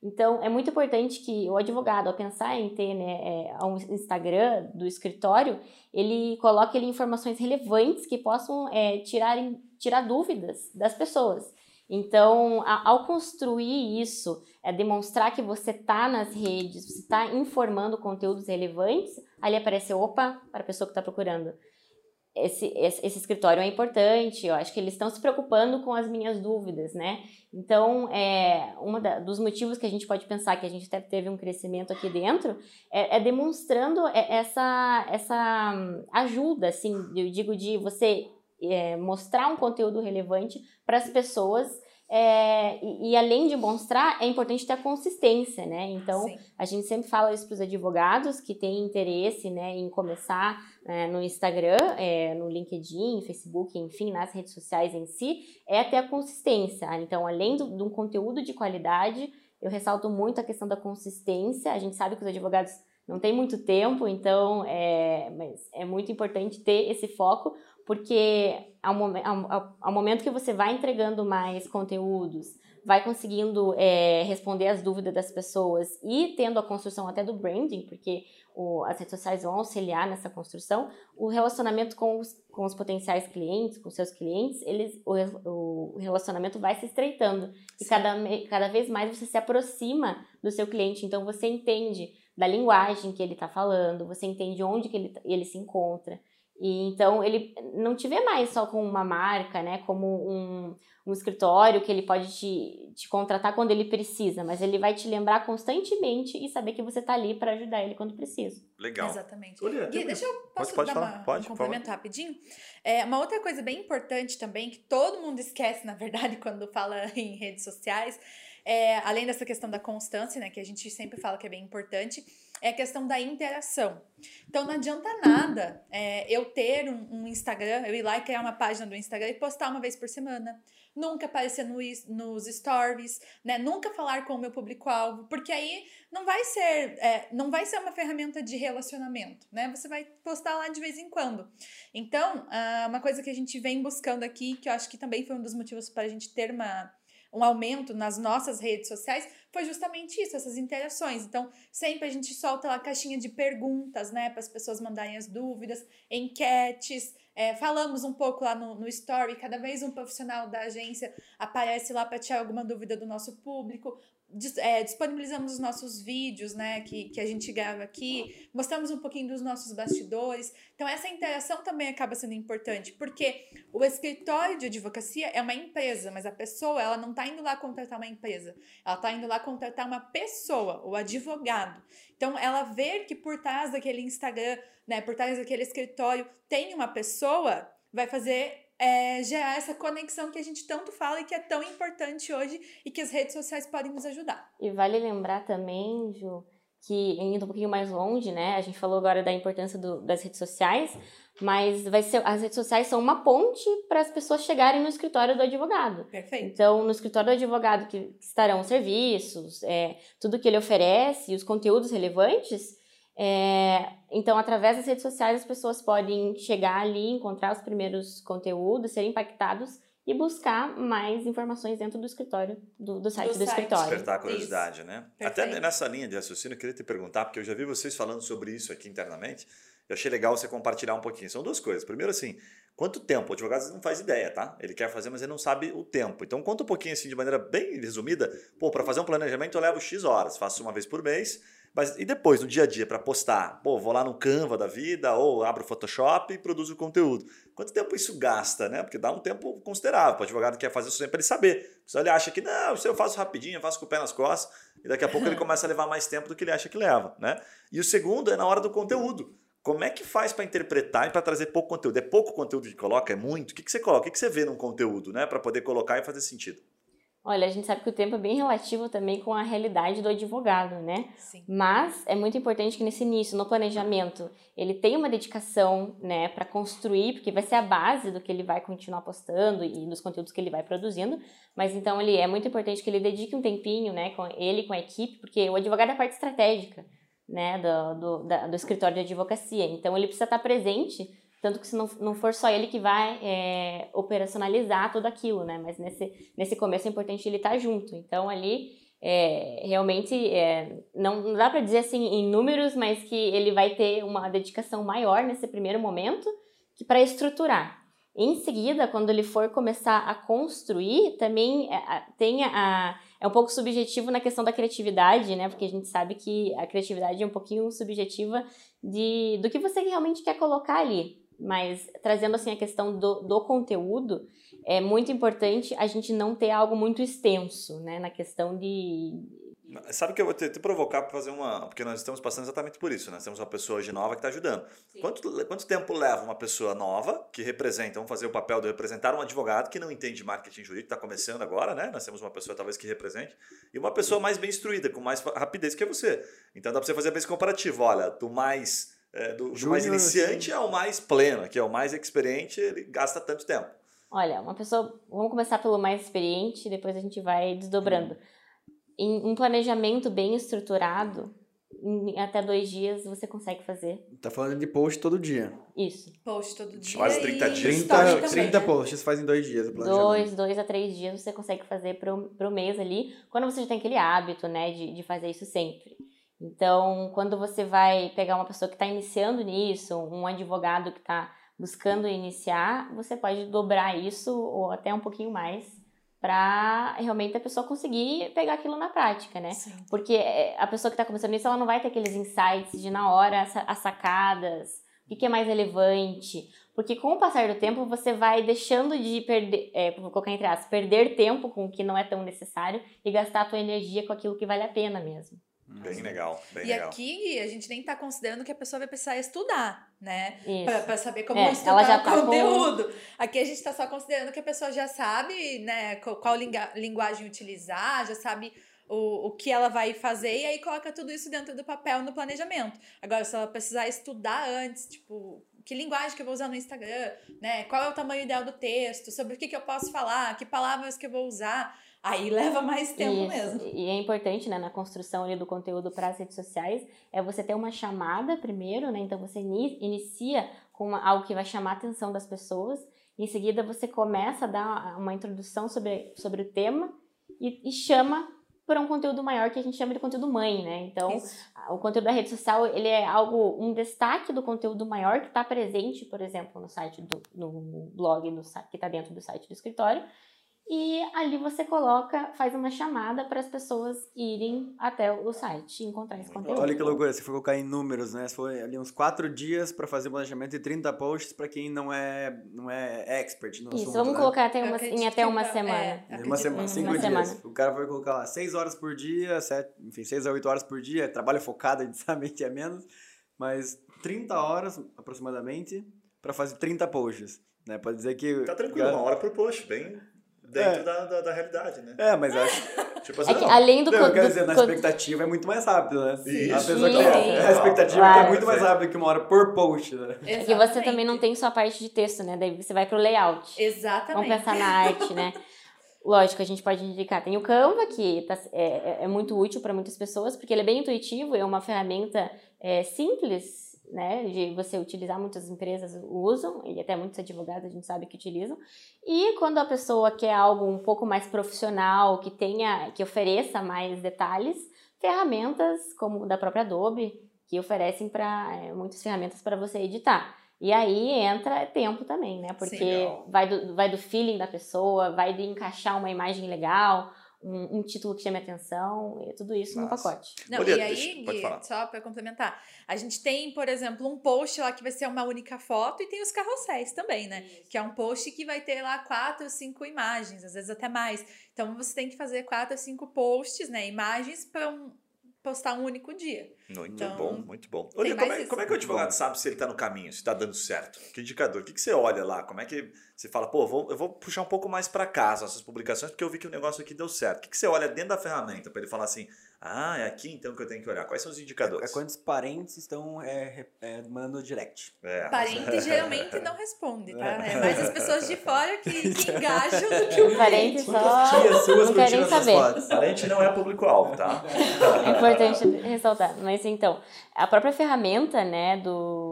Então, é muito importante que o advogado, ao pensar em ter né, é, um Instagram do escritório, ele coloque ali informações relevantes que possam é, tirar, tirar dúvidas das pessoas. Então, a, ao construir isso, é demonstrar que você está nas redes, você está informando conteúdos relevantes, ali aparece, opa, para a pessoa que está procurando. Esse, esse, esse, escritório é importante, eu acho que eles estão se preocupando com as minhas dúvidas, né? Então, é, um dos motivos que a gente pode pensar que a gente até teve um crescimento aqui dentro é, é demonstrando essa, essa hum, ajuda, assim, eu digo de você é, mostrar um conteúdo relevante para as pessoas. É, e, e, além de mostrar, é importante ter a consistência, né? Então, Sim. a gente sempre fala isso para os advogados que têm interesse né, em começar é, no Instagram, é, no LinkedIn, Facebook, enfim, nas redes sociais em si, é ter a consistência. Então, além de um conteúdo de qualidade, eu ressalto muito a questão da consistência. A gente sabe que os advogados não têm muito tempo, então é, mas é muito importante ter esse foco, porque ao, ao, ao, momento que você vai entregando mais conteúdos, vai conseguindo é, responder as dúvidas das pessoas e tendo a construção até do branding, porque o, as redes sociais vão auxiliar nessa construção, o relacionamento com os, com os potenciais clientes, com seus clientes, eles, o, o relacionamento vai se estreitando. E cada, cada vez mais você se aproxima do seu cliente, então você entende da linguagem que ele está falando, você entende onde que ele, ele se encontra. E então ele não te vê mais só como uma marca, né? Como um, um escritório que ele pode te, te contratar quando ele precisa, mas ele vai te lembrar constantemente e saber que você está ali para ajudar ele quando precisa. Legal. Exatamente. Olha, e deixa eu posso pode, pode dar falar. Uma, pode, um complemento rapidinho? É, uma outra coisa bem importante também, que todo mundo esquece, na verdade, quando fala em redes sociais, é, além dessa questão da constância, né, que a gente sempre fala que é bem importante, é a questão da interação. Então não adianta nada é, eu ter um, um, Instagram, eu ir lá e criar uma página do Instagram e postar uma vez por semana. Nunca aparecer no, nos stories, né? Nunca falar com o meu público-alvo, porque aí não vai ser, é, não vai ser uma ferramenta de relacionamento, né? Você vai postar lá de vez em quando. Então, ah, uma coisa que a gente vem buscando aqui, que eu acho que também foi um dos motivos para a gente ter uma um aumento nas nossas redes sociais foi justamente isso, essas interações. Então, sempre a gente solta lá caixinha de perguntas, né, para as pessoas mandarem as dúvidas, enquetes. É, falamos um pouco lá no, no Story, cada vez um profissional da agência aparece lá para tirar alguma dúvida do nosso público. É, disponibilizamos os nossos vídeos, né, que, que a gente grava aqui, mostramos um pouquinho dos nossos bastidores. Então, essa interação também acaba sendo importante, porque o escritório de advocacia é uma empresa, mas a pessoa, ela não está indo lá contratar uma empresa, ela está indo lá contratar uma pessoa, o advogado. Então, ela ver que por trás daquele Instagram, né, por trás daquele escritório, tem uma pessoa, vai fazer é, gerar essa conexão que a gente tanto fala e que é tão importante hoje e que as redes sociais podem nos ajudar. E vale lembrar também, Ju, que indo um pouquinho mais longe, né? A gente falou agora da importância do, das redes sociais, mas vai ser as redes sociais são uma ponte para as pessoas chegarem no escritório do advogado. Perfeito. Então, no escritório do advogado que estarão os serviços, é, tudo que ele oferece, os conteúdos relevantes. É, então, através das redes sociais, as pessoas podem chegar ali, encontrar os primeiros conteúdos, ser impactados e buscar mais informações dentro do escritório, do, do site do, Do site. escritório. Despertar a curiosidade, né? Até Perfeito. nessa linha de raciocínio, eu queria te perguntar, porque eu já vi vocês falando sobre isso aqui internamente. Eu achei legal você compartilhar um pouquinho. São duas coisas. Primeiro, assim, quanto tempo? O advogado não faz ideia, tá? Ele quer fazer, mas ele não sabe o tempo. Então, conta um pouquinho, assim, de maneira bem resumida. Pô, para fazer um planejamento eu levo X horas, faço uma vez por mês. Mas e depois, no dia a dia, para postar? Pô, vou lá no Canva da vida, ou abro o Photoshop e produzo o conteúdo. Quanto tempo isso gasta, né? Porque dá um tempo considerável. O advogado que quer fazer isso sempre ele saber. Se ele acha que, não, isso eu faço rapidinho, eu faço com o pé nas costas, e daqui a pouco ele começa a levar mais tempo do que ele acha que leva, né? E o segundo é na hora do conteúdo. Como é que faz para interpretar e para trazer pouco conteúdo? É pouco conteúdo que coloca? É muito? O que, que você coloca? O que, que você vê num conteúdo, né? Para poder colocar e fazer sentido? Olha, a gente sabe que o tempo é bem relativo também com a realidade do advogado, né? Sim. Mas é muito importante que nesse início, no planejamento, ele tenha uma dedicação, né, para construir, porque vai ser a base do que ele vai continuar postando e dos conteúdos que ele vai produzindo. Mas então ele é muito importante que ele dedique um tempinho, né, com ele, com a equipe, porque o advogado é a parte estratégica, né, do, do, da- do escritório de advocacia. Então ele precisa estar presente, tanto que se não, não for só ele que vai é, operacionalizar tudo aquilo, né? Mas nesse, nesse começo é importante ele estar junto. Então ali é, realmente é, não, não dá para dizer assim em números, mas que ele vai ter uma dedicação maior nesse primeiro momento que para estruturar. Em seguida, quando ele for começar a construir, também é, tem a, é um pouco subjetivo na questão da criatividade, né? Porque a gente sabe que a criatividade é um pouquinho subjetiva de, do que você realmente quer colocar ali. Mas trazendo assim a questão do, do conteúdo, é muito importante a gente não ter algo muito extenso, né? Na questão de. Sabe que eu vou te, te provocar para fazer uma. Porque nós estamos passando exatamente por isso. Nós temos uma pessoa hoje nova que está ajudando. Quanto, quanto tempo leva uma pessoa nova que representa, vamos fazer o papel de representar um advogado que não entende marketing jurídico, está começando agora, né? Nós temos uma pessoa talvez que represente, e uma pessoa mais bem instruída, com mais rapidez que você. Então dá para você fazer bem esse comparativo. Olha, do mais. É, do, do mais iniciante ao mais pleno, que é o mais experiente, ele gasta tanto tempo. Olha, uma pessoa. Vamos começar pelo mais experiente, depois a gente vai desdobrando. Em um planejamento bem estruturado, em até dois dias você consegue fazer Tá falando de post todo dia. isso. Post todo dia. Quase 30 e dias. story 30, também, 30 né? posts faz em dois dias o planejamento. Dois, dois a três dias você consegue fazer pro, pro mês ali, quando você já tem aquele hábito, né, de, de fazer isso sempre. Então, quando você vai pegar uma pessoa que está iniciando nisso, um advogado que está buscando iniciar, você pode dobrar isso ou até um pouquinho mais para realmente a pessoa conseguir pegar aquilo na prática, né? Sim. Porque é, a pessoa que está começando isso, ela não vai ter aqueles insights de na hora, as, as sacadas, o que, que é mais relevante. Porque com o passar do tempo, você vai deixando de perder, é, vou colocar entre aspas, perder tempo com o que não é tão necessário e gastar a tua energia com aquilo que vale a pena mesmo. Bem legal, bem E legal. aqui a gente nem tá considerando que a pessoa vai precisar estudar, né? Pra saber como É, estudar ela já o tá com- conteúdo. Aqui a gente tá só considerando que a pessoa já sabe, né, qual, linguagem utilizar, já sabe o, o que ela vai fazer e aí coloca tudo isso dentro do papel no planejamento. Agora, se ela precisar estudar antes, tipo, que linguagem que eu vou usar no Instagram, né? Qual é o tamanho ideal do texto, sobre o que, que eu posso falar, que palavras que eu vou usar, aí leva mais tempo Isso. mesmo. E é importante, né, na construção ali do conteúdo para as redes sociais, é você ter uma chamada primeiro, né? Então você ini- inicia com uma- algo que vai chamar a atenção das pessoas, em seguida você começa a dar uma introdução sobre, sobre o tema e, e chama para um conteúdo maior que a gente chama de conteúdo mãe, né? Então, Isso. o conteúdo da rede social ele é algo um destaque do conteúdo maior que está presente por exemplo no site do no blog no, que está dentro do site do escritório e ali você coloca, faz uma chamada para as pessoas irem até o site e encontrar esse conteúdo. Olha que loucura, se for colocar em números, né? For ali uns quatro dias para fazer o planejamento e 30 posts para quem não é, não é expert no Isso, assunto, vamos né? colocar até uma, em até uma pra- semana. é, É, Uma semana, que- cinco uma dias. semana. O cara vai colocar lá seis horas por dia, sete, enfim, seis a oito horas por dia, trabalho focado, a gente sabe que é menos, mas 30 horas aproximadamente para fazer 30 posts, né? Pode dizer que... Tá tranquilo, uma hora por post, bem dentro da, da, da realidade, né? É, mas acho Tipo assim, É que não, além do, Não, eu quero do- dizer, na co- expectativa é muito mais rápido, né? Isso. A pessoa que Sim, é, sim. a expectativa Claro. é que é muito mais rápido que uma hora por post, né? é que você também não tem só a parte de texto, né? Daí você vai pro layout. Exatamente. Vamos pensar na arte, né? Lógico, a gente pode indicar. Tem o Canva, que tá- é, é- é muito útil para muitas pessoas, porque ele é bem intuitivo, é uma ferramenta é, simples, né? De você utilizar, muitas empresas usam, e até muitos advogados a gente sabe que utilizam. E quando a pessoa quer algo um pouco mais profissional, que tenha, que ofereça mais detalhes, ferramentas como o da própria Adobe, que oferecem para muitas ferramentas para você editar. E aí entra tempo também, né? Porque Legal. vai do, vai do feeling da pessoa, vai de encaixar uma imagem legal, um, um título que chame atenção, e tudo isso no Massa. pacote. Não, Olha, e aí, deixa- pode Gui, falar. só para complementar, a gente tem, por exemplo, um post lá que vai ser uma única foto e tem os carrosséis também, né? Que é um post que vai ter lá quatro, cinco imagens, às vezes até mais. Então você tem que fazer quatro, cinco posts, né? Imagens para um, postar um único dia. Muito Então, bom, muito bom. Olha, como é, isso. como é que o advogado sabe se ele está no caminho, se está dando certo? Que indicador? O que, que você olha lá? Como é que você fala, pô, vou- eu vou puxar um pouco mais para casa essas publicações, porque eu vi que o negócio aqui deu certo. O que, que você olha dentro da ferramenta para ele falar assim, ah, é aqui então que eu tenho que olhar? Quais são os É indicadores? quantos parentes estão é, é, mandando direct. É, Parente geralmente não responde, tá? É mais as pessoas de fora que, que engajam do que o parente só Tia suas não quer nem curtindo essas saber. fotos. Parente não é público-alvo, tá? É importante ressaltar. Mas então, a própria ferramenta, né, do.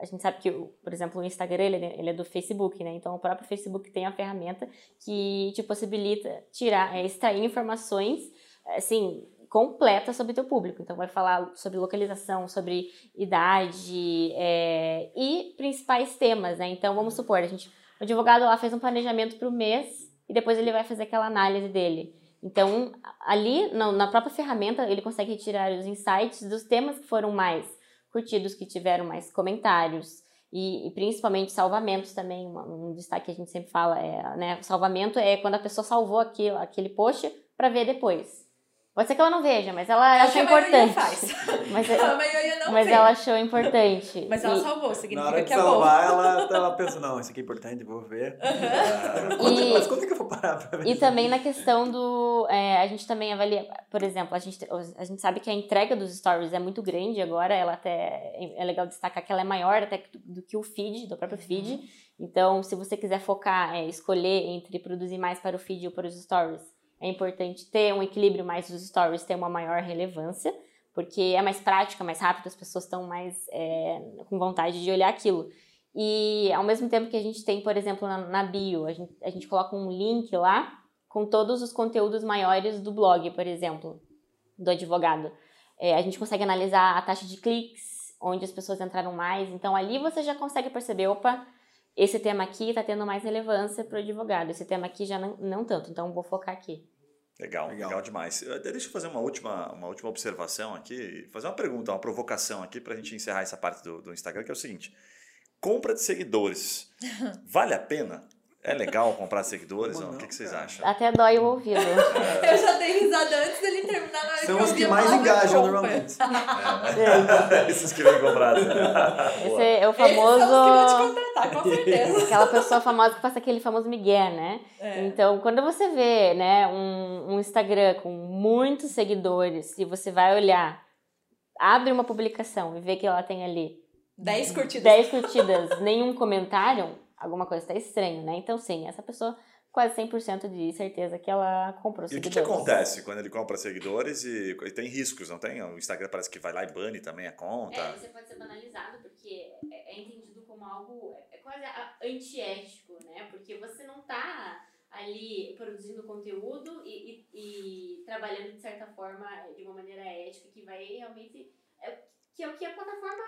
A gente sabe que, por exemplo, o Instagram ele, ele é do Facebook, né? Então o próprio Facebook tem a ferramenta que te possibilita tirar, é, extrair informações, assim, completas sobre teu público. Então vai falar sobre localização, sobre idade é, e principais temas, né? Então vamos supor, a gente, o advogado lá fez um planejamento para o mês e depois ele vai fazer aquela análise dele. Então, ali na, na própria ferramenta, ele consegue tirar os insights dos temas que foram mais curtidos, que tiveram mais comentários e, e principalmente salvamentos também. Um destaque que a gente sempre fala é, né, salvamento é quando a pessoa salvou aquilo, aquele post para ver depois. Pode ser que ela não veja, mas ela É o que achou importante. faz. Mas, A maioria não mas vê. ela achou importante. Mas ela E- salvou, Na significa hora de que é bom. salvar, ela, ela pensa, não, isso aqui é importante, vou ver. Quando- E- Mas quando é que eu vou parar pra ver? E também na questão do. é, a gente também avalia, por exemplo, a gente, a gente sabe que a entrega dos stories é muito grande agora, ela até. É legal destacar que ela é maior até do, que o feed, do próprio feed. Então, se você quiser focar, é, escolher entre produzir mais para o feed ou para os stories, é importante ter um equilíbrio mais dos stories, ter uma maior relevância, porque é mais prática, mais rápido, as pessoas estão mais é, com vontade de olhar aquilo. E ao mesmo tempo que a gente tem, por exemplo, na, na bio, a gente, a gente coloca um link lá com todos os conteúdos maiores do blog, por exemplo, do advogado. É, a gente consegue analisar a taxa de cliques, onde as pessoas entraram mais. Então ali você já consegue perceber, opa, esse tema aqui está tendo mais relevância para o advogado, esse tema aqui já não, não tanto, então vou focar aqui. Legal, legal, Legal. demais. Eu- Deixa eu fazer uma última, uma última observação aqui, fazer uma pergunta, uma provocação aqui para a gente encerrar essa parte do, do Instagram, que é o seguinte: compra de seguidores. Vale a pena? É legal comprar seguidores? Como Não? O não, que, que vocês acham? Até dói o ouvido. Eu já dei risada antes dele terminar na hora São que os que mais engajam normalmente. Esses que vêm comprar. Esse é o Esses são os que vão te famoso. contratar, com certeza. Aquela pessoa famosa que passa aquele famoso migué, né? É. Então, quando você vê, né, um, um Instagram com muitos seguidores e você vai olhar, abre uma publicação e vê que ela tem ali 10 curtidas. 10 curtidas, nenhum comentário, alguma coisa está estranha, né? Então, sim, essa pessoa quase 100% de certeza que ela comprou E o seguidores. que, que acontece quando ele compra seguidores e, e tem riscos, não tem? O Instagram parece que vai lá e bane também a conta. É, você pode ser banalizado porque é, é entendido como algo é quase a- antiético, né? Porque você não tá ali produzindo conteúdo e, e- e trabalhando de certa forma de uma maneira ética que vai realmente é, que é o que a plataforma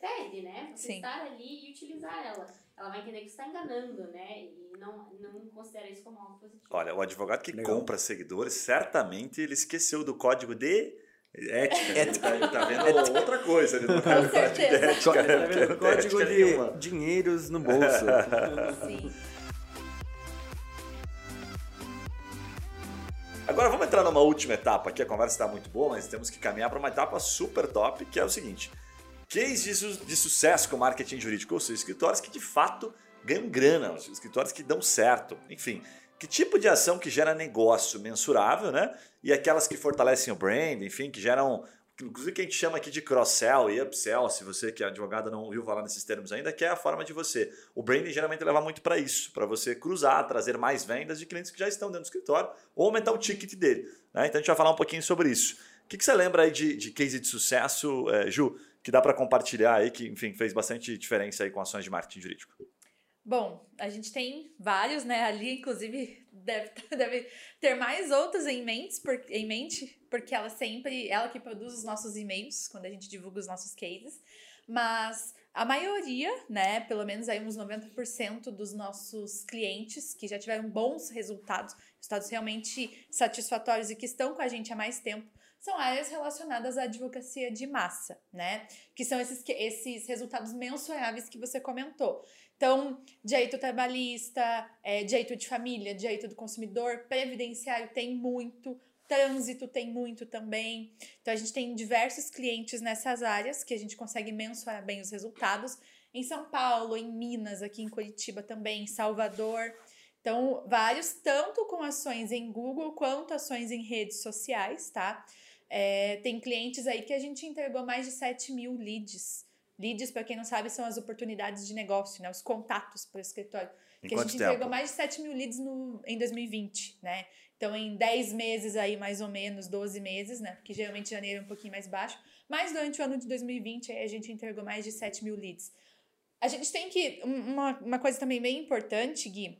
pede, né? Você Sim. estar ali e utilizar ela. Ela vai entender que você está enganando, né? E não, não considera isso como algo positivo. Olha, o advogado que Legal. compra seguidores, certamente ele esqueceu do código de ética. Ele tá, ele tá vendo outra coisa. Ele não tá no código de ética. né? Tá vendo? Código ética nenhuma. de dinheiros no bolso. Sim. Entrar numa última etapa aqui. A conversa está muito boa, mas temos que caminhar para uma etapa super top, que é o seguinte: case de, su- de sucesso com marketing jurídico, ou seja, escritórios que de fato ganham grana, os escritórios que dão certo. Enfim, que tipo de ação que gera negócio mensurável, né? E aquelas que fortalecem o brand, enfim, que geram. Inclusive que a gente chama aqui de cross-sell e upsell, se você que é advogado não ouviu falar nesses termos ainda, que é a forma de você. O branding geralmente leva muito para isso, para você cruzar, trazer mais vendas de clientes que já estão dentro do escritório ou aumentar o ticket dele. né? Então a gente vai falar um pouquinho sobre isso. O que, que você lembra aí de, de case de sucesso, eh, Ju, que dá para compartilhar aí, que enfim fez bastante diferença aí com ações de marketing jurídico? Bom, a gente tem vários, né? Ali, inclusive, deve, deve ter mais outros em mente, por, em mente, porque ela sempre, ela que produz os nossos e-mails quando a gente divulga os nossos cases. Mas a maioria, né, pelo menos aí uns 90% dos nossos clientes que já tiveram bons resultados, resultados realmente satisfatórios e que estão com a gente há mais tempo, são áreas relacionadas à advocacia de massa, né? Que são esses, esses resultados mensuráveis que você comentou. Então, direito trabalhista, é, direito de família, direito do consumidor, previdenciário tem muito, trânsito tem muito também. Então, a gente tem diversos clientes nessas áreas que a gente consegue mensurar bem os resultados. Em São Paulo, em Minas, aqui em Curitiba também, em Salvador. Então, vários, tanto com ações em Google quanto ações em redes sociais, tá? É, tem clientes aí que a gente entregou mais de 7 mil leads. Leads, para quem não sabe, são as oportunidades de negócio, né? Os contatos para o escritório. Em que a gente tempo? entregou mais de 7 mil leads no, em 2020, né? Então, em 10 meses aí, mais ou menos, 12 meses, né? Porque geralmente janeiro é um pouquinho mais baixo. Mas durante o ano de 2020, aí a gente entregou mais de 7 mil leads. A gente tem que... um- Uma, uma coisa também bem importante, Gui,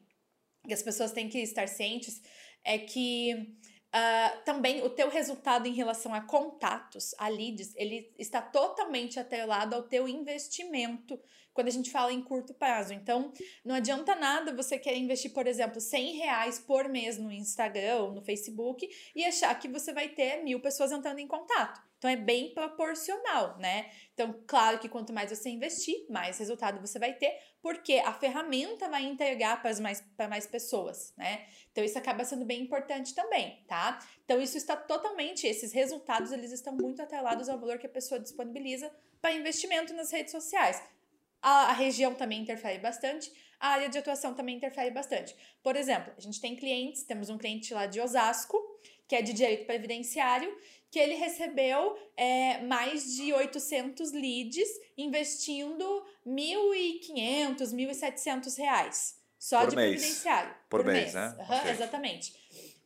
que as pessoas têm que estar cientes, é que ah, também o teu resultado em relação a contatos, a leads, ele está totalmente atrelado ao teu investimento quando a gente fala em curto prazo. Então, não adianta nada você querer investir, por exemplo, 100 reais por mês no Instagram ou no Facebook e achar que você vai ter mil pessoas entrando em contato. Então, é bem proporcional, né? Então, claro que quanto mais você investir, mais resultado você vai ter, porque a ferramenta vai entregar para mais, para mais pessoas, né? Então, isso acaba sendo bem importante também, tá? Então, isso está totalmente, esses resultados, eles estão muito atrelados ao valor que a pessoa disponibiliza para investimento nas redes sociais. A, a região também interfere bastante, a área de atuação também interfere bastante. Por exemplo, a gente tem clientes, temos um cliente lá de Osasco, que é de direito previdenciário, que ele recebeu é, mais de 800 leads investindo 1.500, 1.700 reais. Só Por de mês. previdenciário. Por mês, né? Aham, Ok. Exatamente.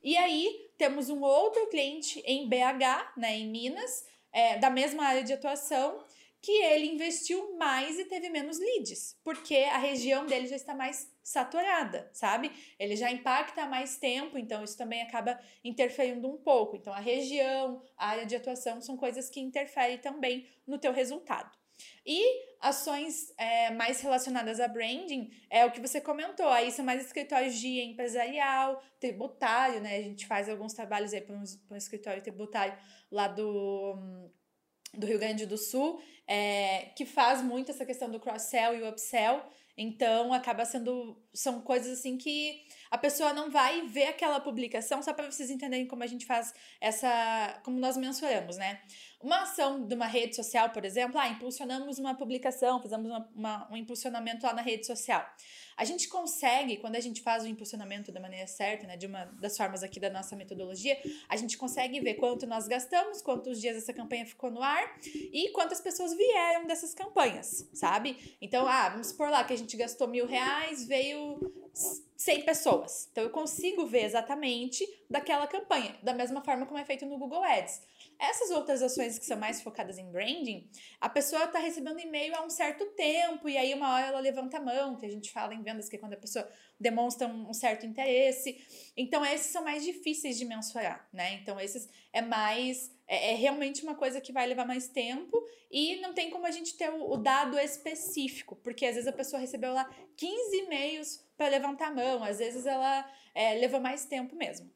E aí, temos um outro cliente em BH, né, em Minas, é, da mesma área de atuação, que ele investiu mais e teve menos leads, porque a região dele já está mais saturada, sabe? Ele já impacta há mais tempo, então isso também acaba interferindo um pouco. Então, a região, a área de atuação são coisas que interferem também no teu resultado. E ações é, mais relacionadas a branding é o que você comentou. Aí são mais escritórios de empresarial, tributário, né? A gente faz alguns trabalhos aí para um, um escritório tributário lá do, do Rio Grande do Sul, é, que faz muito essa questão do cross-sell e o upsell. Então, acaba sendo. São coisas assim que a pessoa não vai ver aquela publicação, só para vocês entenderem como a gente faz essa. como nós mensuramos, né? Uma ação de uma rede social, por exemplo, ah, impulsionamos uma publicação, fizemos uma, uma- um impulsionamento lá na rede social. A gente consegue, quando a gente faz o impulsionamento da maneira certa, né, de uma das formas aqui da nossa metodologia, a gente consegue ver quanto nós gastamos, quantos dias essa campanha ficou no ar e quantas pessoas vieram dessas campanhas, sabe? Então, ah, vamos supor lá que a gente gastou mil reais, veio 100 pessoas. Pessoas. Então eu consigo ver exatamente daquela campanha, da mesma forma como é feito no Google Ads. Essas outras ações que são mais focadas em branding, a pessoa está recebendo e-mail há um certo tempo e aí uma hora ela levanta a mão, que a gente fala em vendas que é quando a pessoa demonstra um certo interesse. Então esses são mais difíceis de mensurar, né? Então esses é mais é, é realmente uma coisa que vai levar mais tempo e não tem como a gente ter o, o dado específico, porque às vezes a pessoa recebeu lá 15 e-mails para levantar a mão, às vezes ela é, levou mais tempo mesmo.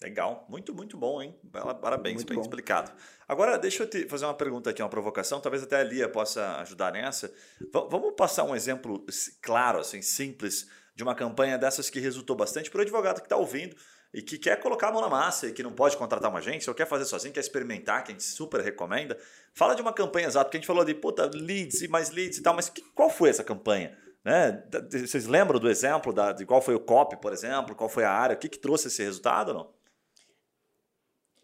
Legal, muito, muito bom, hein? Parabéns, muito bem bom. explicado. Agora, deixa eu te fazer uma pergunta aqui, uma provocação, talvez até a Lia possa ajudar nessa. V vamos passar um exemplo claro, assim, simples, de uma campanha dessas que resultou bastante para o advogado que está ouvindo e que quer colocar a mão na massa e que não pode contratar uma agência, ou quer fazer sozinho, quer experimentar, que a gente super recomenda. Fala de uma campanha exata, porque a gente falou de puta, leads e mais leads e tal, mas que, qual foi essa campanha? Né? Vocês lembram do exemplo da, de qual foi o copy, por exemplo? Qual foi a área? O que, que trouxe esse resultado não?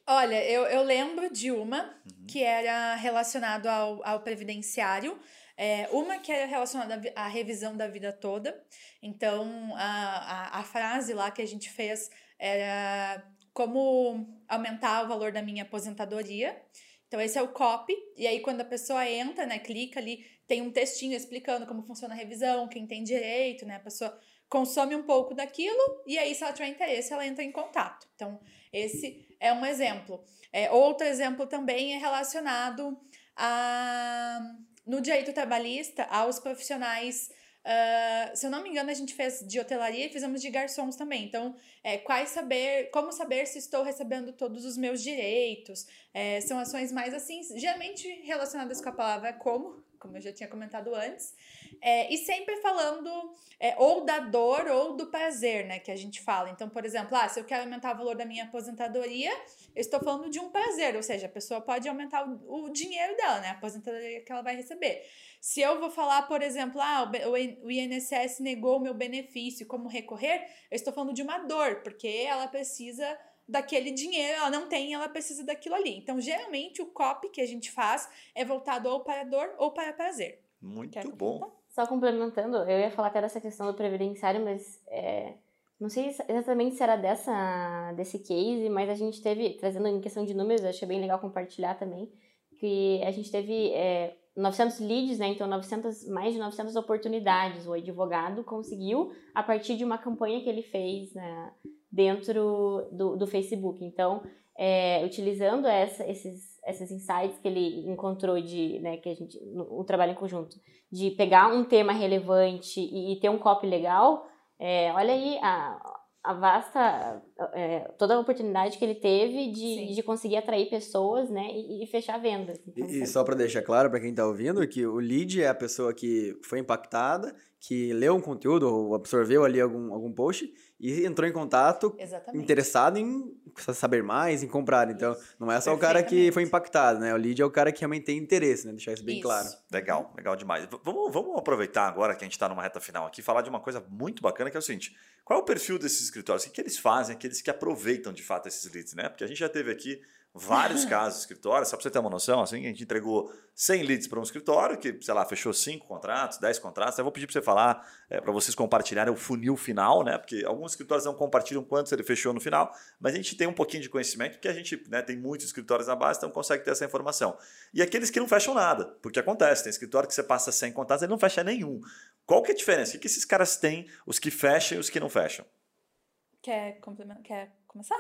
Olha, eu, eu lembro de uma uhum. que era relacionado ao, ao previdenciário. É, uma que era relacionada à revisão da vida toda. Então, a, a, a frase lá que a gente fez era como aumentar o valor da minha aposentadoria. Então, esse é o copy. E aí, quando a pessoa entra, né, clica ali, tem um textinho explicando como funciona a revisão, quem tem direito, né? A pessoa consome um pouco daquilo e aí, se ela tiver interesse, ela entra em contato. Então, esse é um exemplo. É, outro exemplo também é relacionado a, no direito trabalhista aos profissionais. Uh, se eu não me engano, a gente fez de hotelaria e fizemos de garçons também. Então, é, quais saber, como saber se estou recebendo todos os meus direitos? É, são ações mais assim, geralmente relacionadas com a palavra como, como eu já tinha comentado antes. É, e sempre falando é, ou da dor ou do prazer, né? Que a gente fala. Então, por exemplo, ah, se eu quero aumentar o valor da minha aposentadoria, eu estou falando de um prazer, ou seja, a pessoa pode aumentar o, o dinheiro dela, né? A aposentadoria que ela vai receber. Se eu vou falar, por exemplo, ah, o INSS negou o meu benefício, como recorrer, eu estou falando de uma dor, porque ela precisa daquele dinheiro, ela não tem, ela precisa daquilo ali. Então, geralmente, o copy que a gente faz é voltado ou para dor ou para prazer. Muito Quer bom. Comentar? Só complementando, eu ia falar até dessa questão do previdenciário, mas é, não sei exatamente se era dessa, desse case, mas a gente teve, trazendo em questão de números, eu achei bem legal compartilhar também, que a gente teve é, 900 leads, né? Então, 900, mais de 900 oportunidades. O advogado conseguiu a partir de uma campanha que ele fez né, dentro do, do Facebook. Então, é, utilizando essa, esses, esses insights que ele encontrou de, né, que a gente, o trabalho em conjunto, de pegar um tema relevante e, e ter um copy legal, é, olha aí a, a vasta, é, toda a oportunidade que ele teve de, de conseguir atrair pessoas, né, e, e fechar vendas. Então, e, e só para deixar claro para quem está ouvindo que o lead é a pessoa que foi impactada, que leu um conteúdo ou absorveu ali algum, algum post e entrou em contato Exatamente. interessado em saber mais, em comprar. Então, isso. não é só o cara que foi impactado, né? O lead é o cara que realmente tem interesse, né? Deixar isso bem isso. claro. Legal, legal demais. Vamos, vamos aproveitar agora que a gente está numa reta final aqui falar de uma coisa muito bacana que é o seguinte: qual é o perfil desses escritórios? O que, que eles fazem? Aqueles que aproveitam de fato esses leads, né? Porque a gente já teve aqui vários casos de escritório, só para você ter uma noção, assim, a gente entregou 100 leads para um escritório que, sei lá, fechou 5 contratos, 10 contratos. Eu vou pedir para você falar, é, para vocês compartilharem o funil final, né? Porque alguns escritórios não compartilham quantos ele fechou no final, mas a gente tem um pouquinho de conhecimento, porque a gente né, tem muitos escritórios na base, então consegue ter essa informação. E aqueles que não fecham nada, porque acontece, tem escritório que você passa 100 contratos, ele não fecha nenhum. Qual que é a diferença? O que, que esses caras têm, os que fecham e os que não fecham? Quer, Quer começar?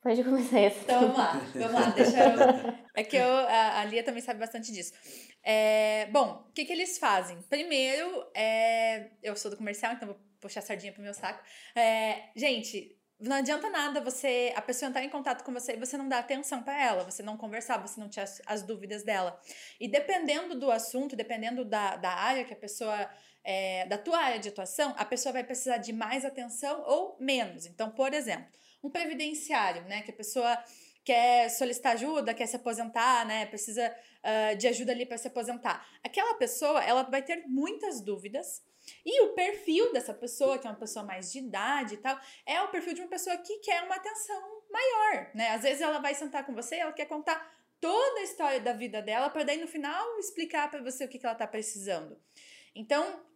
Pode começar isso. Então vamos lá, vamos lá, deixa eu. É que eu, a, a Lia também sabe bastante disso. É, bom, o que, que eles fazem? Primeiro, é, eu sou do comercial, então vou puxar a sardinha pro meu saco. É, gente, não adianta nada você a pessoa entrar em contato com você e você não dar atenção para ela, você não conversar, você não tirar as, as, dúvidas dela. E dependendo do assunto, dependendo da, da área que a pessoa. É, da tua área de atuação, a pessoa vai precisar de mais atenção ou menos. Então, por exemplo, um previdenciário, né? Que a pessoa quer solicitar ajuda, quer se aposentar, né? Precisa uh, de ajuda ali para se aposentar. Aquela pessoa, ela vai ter muitas dúvidas. E o perfil dessa pessoa, que é uma pessoa mais de idade e tal, é o perfil de uma pessoa que quer uma atenção maior, né? Às vezes ela vai sentar com você, ela quer contar toda a história da vida dela para daí no final explicar para você o que, que ela tá precisando. Então,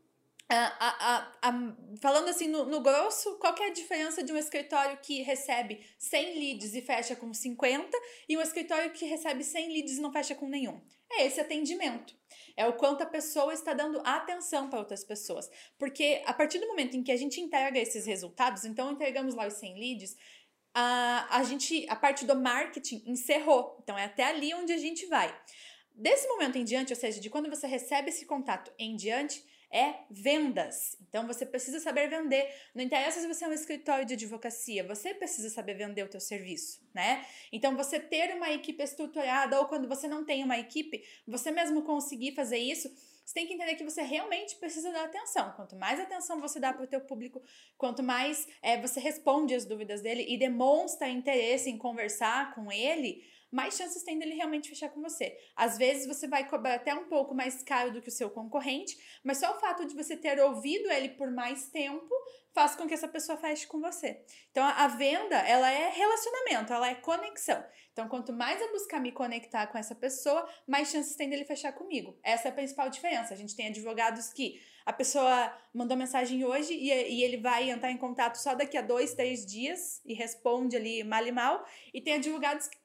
a, a, a, falando assim no, no, grosso, qual é a diferença de um escritório que recebe 100 leads e fecha com 50 e um escritório que recebe 100 leads e não fecha com nenhum? É esse atendimento. É o quanto a pessoa está dando atenção para outras pessoas. Porque a partir do momento em que a gente entrega esses resultados, então entregamos lá os 100 leads, a, a gente, a parte do marketing encerrou. Então é até ali onde a gente vai. Desse momento em diante, ou seja, de quando você recebe esse contato em diante, é vendas. Então você precisa saber vender. Não interessa se você é um escritório de advocacia, você precisa saber vender o teu serviço, né? Então você ter uma equipe estruturada ou quando você não tem uma equipe, você mesmo conseguir fazer isso, você tem que entender que você realmente precisa dar atenção. Quanto mais atenção você dá para o teu público, quanto mais é, você responde as dúvidas dele e demonstra interesse em conversar com ele, mais chances tem dele realmente fechar com você. Às vezes você vai cobrar até um pouco mais caro do que o seu concorrente, mas só o fato de você ter ouvido ele por mais tempo faz com que essa pessoa feche com você. Então a venda, ela é relacionamento, ela é conexão. Então quanto mais eu buscar me conectar com essa pessoa, mais chances tem dele fechar comigo. Essa é a principal diferença. A gente tem advogados que a pessoa mandou mensagem hoje e, e ele vai entrar em contato só daqui a dois, três dias e responde ali mal e mal. E tem advogados que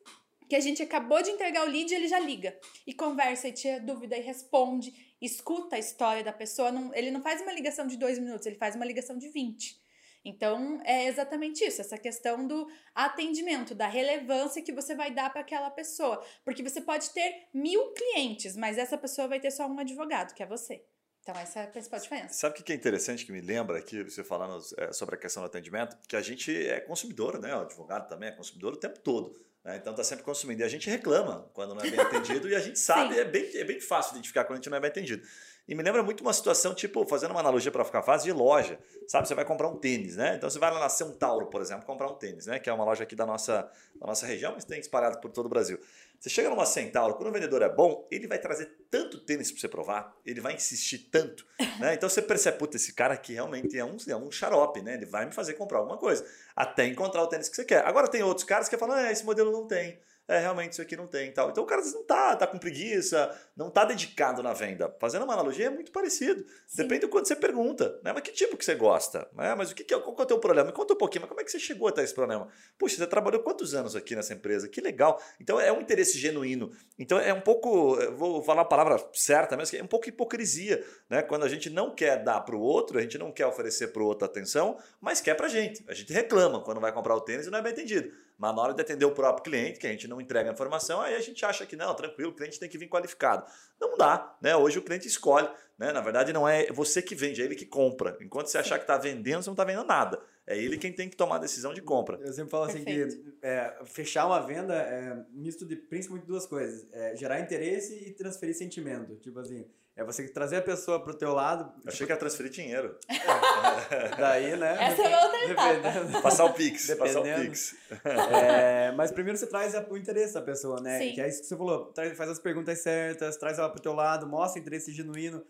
que a gente acabou de entregar o lead, ele já liga e conversa e tira dúvida e responde, escuta a história da pessoa. Não, ele não faz uma ligação de dois minutos, ele faz uma ligação de 20. Então, é exatamente isso, essa questão do atendimento, da relevância que você vai dar para aquela pessoa. Porque você pode ter mil clientes, mas essa pessoa vai ter só um advogado, que é você. Então, essa é a principal diferença. Sabe o que é interessante que me lembra aqui, você falando é, sobre a questão do atendimento? Que a gente é consumidor, né? O advogado também é consumidor o tempo todo. Né? Então está sempre consumindo. E a gente reclama quando não é bem atendido e a gente sabe, é bem, é bem fácil identificar quando a gente não é bem atendido. E me lembra muito uma situação, tipo, fazendo uma analogia para ficar fácil, de loja. Sabe, você vai comprar um tênis, né? Então você vai lá na Centauro, por exemplo, comprar um tênis, né? Que é uma loja aqui da nossa, da nossa região, mas tem espalhado por todo o Brasil. Você chega numa Centauro, quando o vendedor é bom, ele vai trazer tanto tênis para você provar, ele vai insistir tanto, né? Então você percebe, puta, esse cara aqui realmente é um, é um xarope, né? Ele vai me fazer comprar alguma coisa, até encontrar o tênis que você quer. Agora tem outros caras que falam, é, esse modelo não tem é, realmente isso aqui não tem tal. Então o cara não tá, tá com preguiça, não tá dedicado na venda. Fazendo uma analogia é muito parecido. Sim. Depende do quanto você pergunta, né? Mas que tipo que você gosta? Né? Mas o que, que é, qual que é o teu problema? Me conta um pouquinho, mas como é que você chegou até esse problema? Puxa, você trabalhou quantos anos aqui nessa empresa? Que legal. Então é um interesse genuíno. Então é um pouco, vou falar a palavra certa, mas é um pouco hipocrisia, né? Quando a gente não quer dar para o outro, a gente não quer oferecer para o outro atenção, mas quer para a gente. A gente reclama quando vai comprar o tênis e não é bem entendido. Mas na hora de atender o próprio cliente, que a gente não entrega a informação, aí a gente acha que não, tranquilo, o cliente tem que vir qualificado. Não dá, né? Hoje o cliente escolhe, né? Na verdade, não é você que vende, é ele que compra. Enquanto você achar que está vendendo, você não está vendendo nada. É ele quem tem que tomar a decisão de compra. Eu sempre falo assim Perfeito. que é, fechar uma venda é misto de principalmente duas coisas: é, gerar interesse e transferir sentimento. Tipo assim, é você trazer a pessoa pro teu lado. Eu achei que ia transferir dinheiro. É. Daí, né? Essa é outra etapa. Passar o Pix. Passar o Pix. É, mas primeiro você traz o interesse da pessoa, né? Sim. Que é isso que você falou. Faz as perguntas certas, traz ela pro teu lado, mostra interesse genuíno.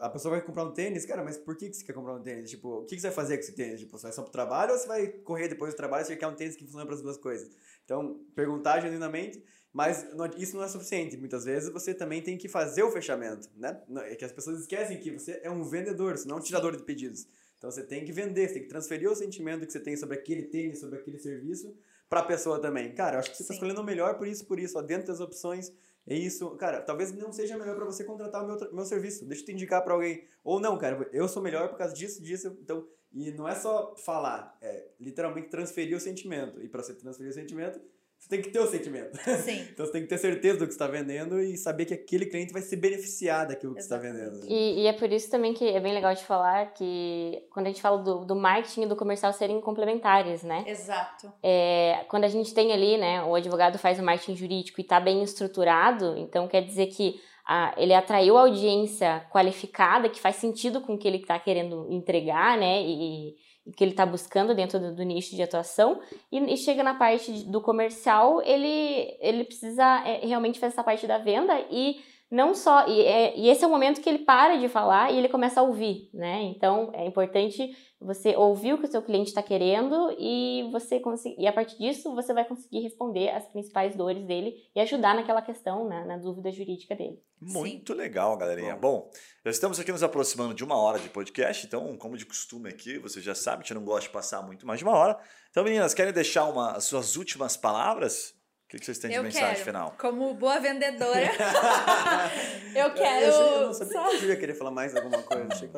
A pessoa vai comprar um tênis, cara, mas por que, que você quer comprar um tênis? Tipo, o que, que você vai fazer com esse tênis? Tipo, você vai só pro trabalho ou você vai correr depois do trabalho e você quer um tênis que funciona para as duas coisas? Então, perguntar genuinamente mas isso não é suficiente. Muitas vezes você também tem que fazer o fechamento, né? É que as pessoas esquecem que você é um vendedor, você não é um tirador de pedidos. Então você tem que vender, você tem que transferir o sentimento que você tem sobre aquele tênis, sobre aquele serviço, para a pessoa também. Cara, eu acho que você está escolhendo o melhor por isso, por isso, ó, dentro das opções. É isso, cara, talvez não seja melhor para você contratar o meu, meu serviço. Deixa eu te indicar para alguém. Ou não, cara, eu sou melhor por causa disso, disso. Então, e não é só falar, é literalmente transferir o sentimento. E para você transferir o sentimento, você tem que ter o sentimento. Sim. então você tem que ter certeza do que está vendendo e saber que aquele cliente vai se beneficiar daquilo que está vendendo. E, e, é por isso também que é bem legal de falar que quando a gente fala do, do marketing e do comercial serem complementares, né? Exato. É, quando a gente tem ali, né, o advogado faz o marketing jurídico e está bem estruturado, então quer dizer que a, ele atraiu a audiência qualificada que faz sentido com o que ele está querendo entregar, né? E, que ele está buscando dentro do, do, nicho de atuação. E, e, chega na parte do comercial ele ele precisa é, realmente fazer essa parte da venda e não só e, é, e esse é o momento que ele para de falar e ele começa a ouvir, né? Então é importante você ouvir o que o seu cliente está querendo e você conseguir, e a partir disso você vai conseguir responder as principais dores dele e ajudar naquela questão, né, na dúvida jurídica dele. Muito Sim. legal, galerinha. Bom. Bom, já estamos aqui nos aproximando de uma hora de podcast, então, como de costume aqui, você já sabe, a gente não gosta de passar muito mais de uma hora. Então, meninas, querem deixar uma, as suas últimas palavras? O que vocês têm de eu mensagem quero. final? Como boa vendedora, eu quero. Eu, eu, eu não sabia que eu ia querer falar mais alguma coisa. Achei que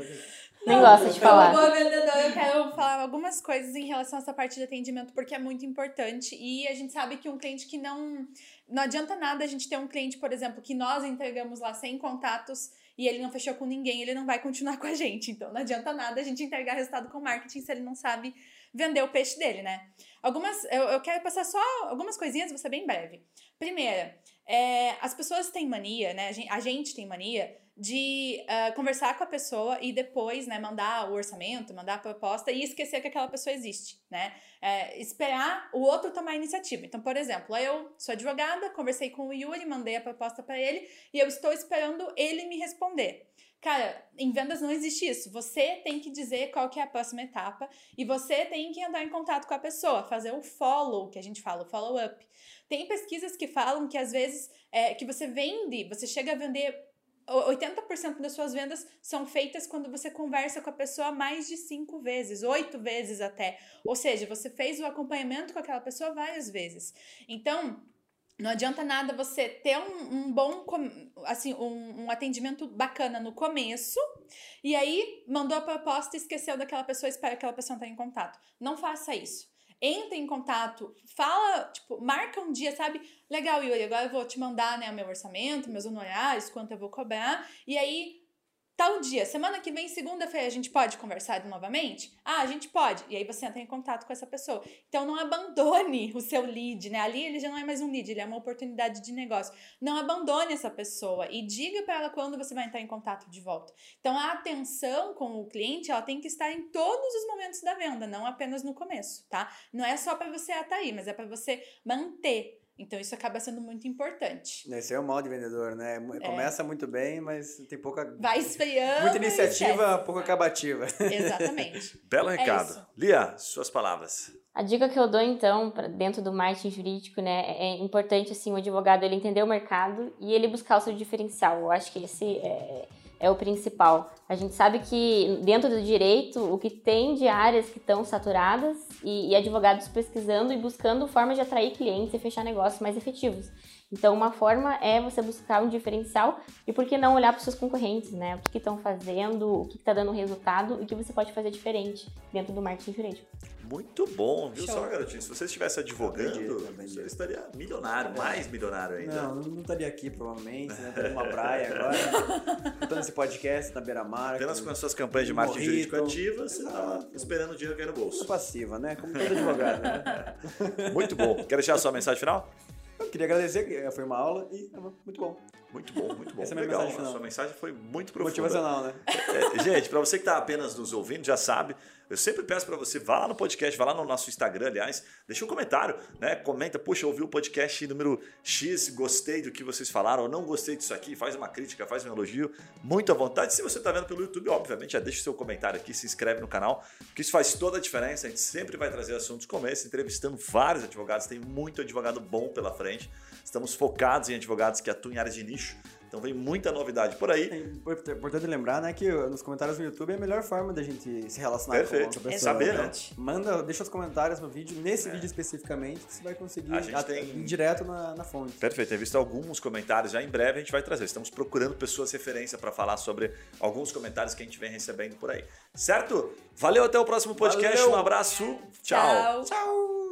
nem gosta de falar. Como boa vendedora, eu quero falar algumas coisas em relação a essa parte de atendimento, porque é muito importante. E a gente sabe que um cliente que não. Não adianta nada a gente ter um cliente, por exemplo, que nós entregamos lá sem contatos e ele não fechou com ninguém, ele não vai continuar com a gente. Então não adianta nada a gente entregar resultado com marketing se ele não sabe vender o peixe dele, né? Algumas, eu, eu quero passar só algumas coisinhas, vou ser bem breve. Primeira, é, as pessoas têm mania, né? A gente, a gente tem mania de uh, conversar com a pessoa e depois, né, mandar o orçamento, mandar a proposta e esquecer que aquela pessoa existe, né? É, esperar o outro tomar a iniciativa. Então, por exemplo, eu sou advogada, conversei com o Yuri, mandei a proposta para ele e eu estou esperando ele me responder. Cara, em vendas não existe isso. Você tem que dizer qual que é a próxima etapa e você tem que entrar em contato com a pessoa, fazer o follow, que a gente fala, o follow-up. Tem pesquisas que falam que às vezes é, que você vende, você chega a vender 80% das suas vendas são feitas quando você conversa com a pessoa mais de cinco vezes, oito vezes até. Ou seja, você fez o acompanhamento com aquela pessoa várias vezes. Então, não adianta nada você ter um, um bom, assim, um, um, atendimento bacana no começo e aí mandou a proposta e esqueceu daquela pessoa, espera que aquela pessoa entre em contato. Não faça isso. Entre em contato, fala, tipo, marca um dia, sabe? Legal, Yuri, agora eu vou te mandar, né, o meu orçamento, meus honorários, quanto eu vou cobrar. E aí Tal dia, semana que vem, segunda-feira, a gente pode conversar novamente? Ah, a gente pode. E aí você entra em contato com essa pessoa. Então não abandone o seu lead, né? Ali ele já não é mais um lead, ele é uma oportunidade de negócio. Não abandone essa pessoa e diga para ela quando você vai entrar em contato de volta. Então a atenção com o cliente, ela tem que estar em todos os momentos da venda, não apenas no começo, tá? Não é só para você atrair, mas é para você manter então isso acaba sendo muito importante. Esse é o mal de vendedor, né? É. Começa é. muito bem, mas tem pouca. Vai esfriando. Muita iniciativa, pouca acabativa. Exatamente. Belo é recado. É Lia, suas palavras. A dica que eu dou então, dentro do marketing jurídico, né, é importante assim o advogado ele entender o mercado e ele buscar o seu diferencial. Eu acho que esse é é o principal. A gente sabe que dentro do direito, o que tem de áreas que estão saturadas e, e advogados pesquisando e buscando formas de atrair clientes e fechar negócios mais efetivos. Então, uma forma é você buscar um diferencial e por que não olhar para os seus concorrentes, né? O que estão fazendo, o que está dando resultado e o que você pode fazer diferente dentro do marketing jurídico. Muito bom, viu Show. só, garotinho? Se você estivesse advogando, você estaria milionário, é. mais milionário ainda. Não, não estaria aqui, provavelmente, né? Tô numa praia agora, escutando esse podcast na beira-mar. Apenas com as suas campanhas de marketing jurídico ativas, você tá esperando o dinheiro cair no bolso. passiva, né? Como todo advogado, né? Muito bom. Quer deixar a sua mensagem final? Eu queria agradecer, que foi uma aula e muito bom. Muito bom, muito bom. Essa é Legal, mensagem a sua mensagem foi muito profunda. Motivacional, né? É, gente, para você que está apenas nos ouvindo, já sabe, eu sempre peço para você, vá lá no podcast, vá lá no nosso Instagram, aliás, deixa um comentário, né? Comenta, puxa, ouvi o podcast número X, gostei do que vocês falaram, ou não gostei disso aqui, faz uma crítica, faz um elogio, muito à vontade. Se você está vendo pelo YouTube, obviamente, já deixa o seu comentário aqui, se inscreve no canal, porque isso faz toda a diferença. A gente sempre vai trazer assuntos como esse, entrevistando vários advogados, tem muito advogado bom pela frente. Estamos focados em advogados que atuam em áreas de nicho. Então vem muita novidade por aí. É importante lembrar, né, que nos comentários no YouTube é a melhor forma da gente se relacionar Perfeito. com a pessoa. Saber, né? Manda, deixa os comentários no vídeo, nesse é. vídeo especificamente, que você vai conseguir a gente tem... ir direto na, na fonte. Perfeito, tem visto alguns comentários já em breve a gente vai trazer. Estamos procurando pessoas referência para falar sobre alguns comentários que a gente vem recebendo por aí. Certo? Valeu, até o próximo podcast. Valeu. Um abraço. Tchau. Tchau. Tchau.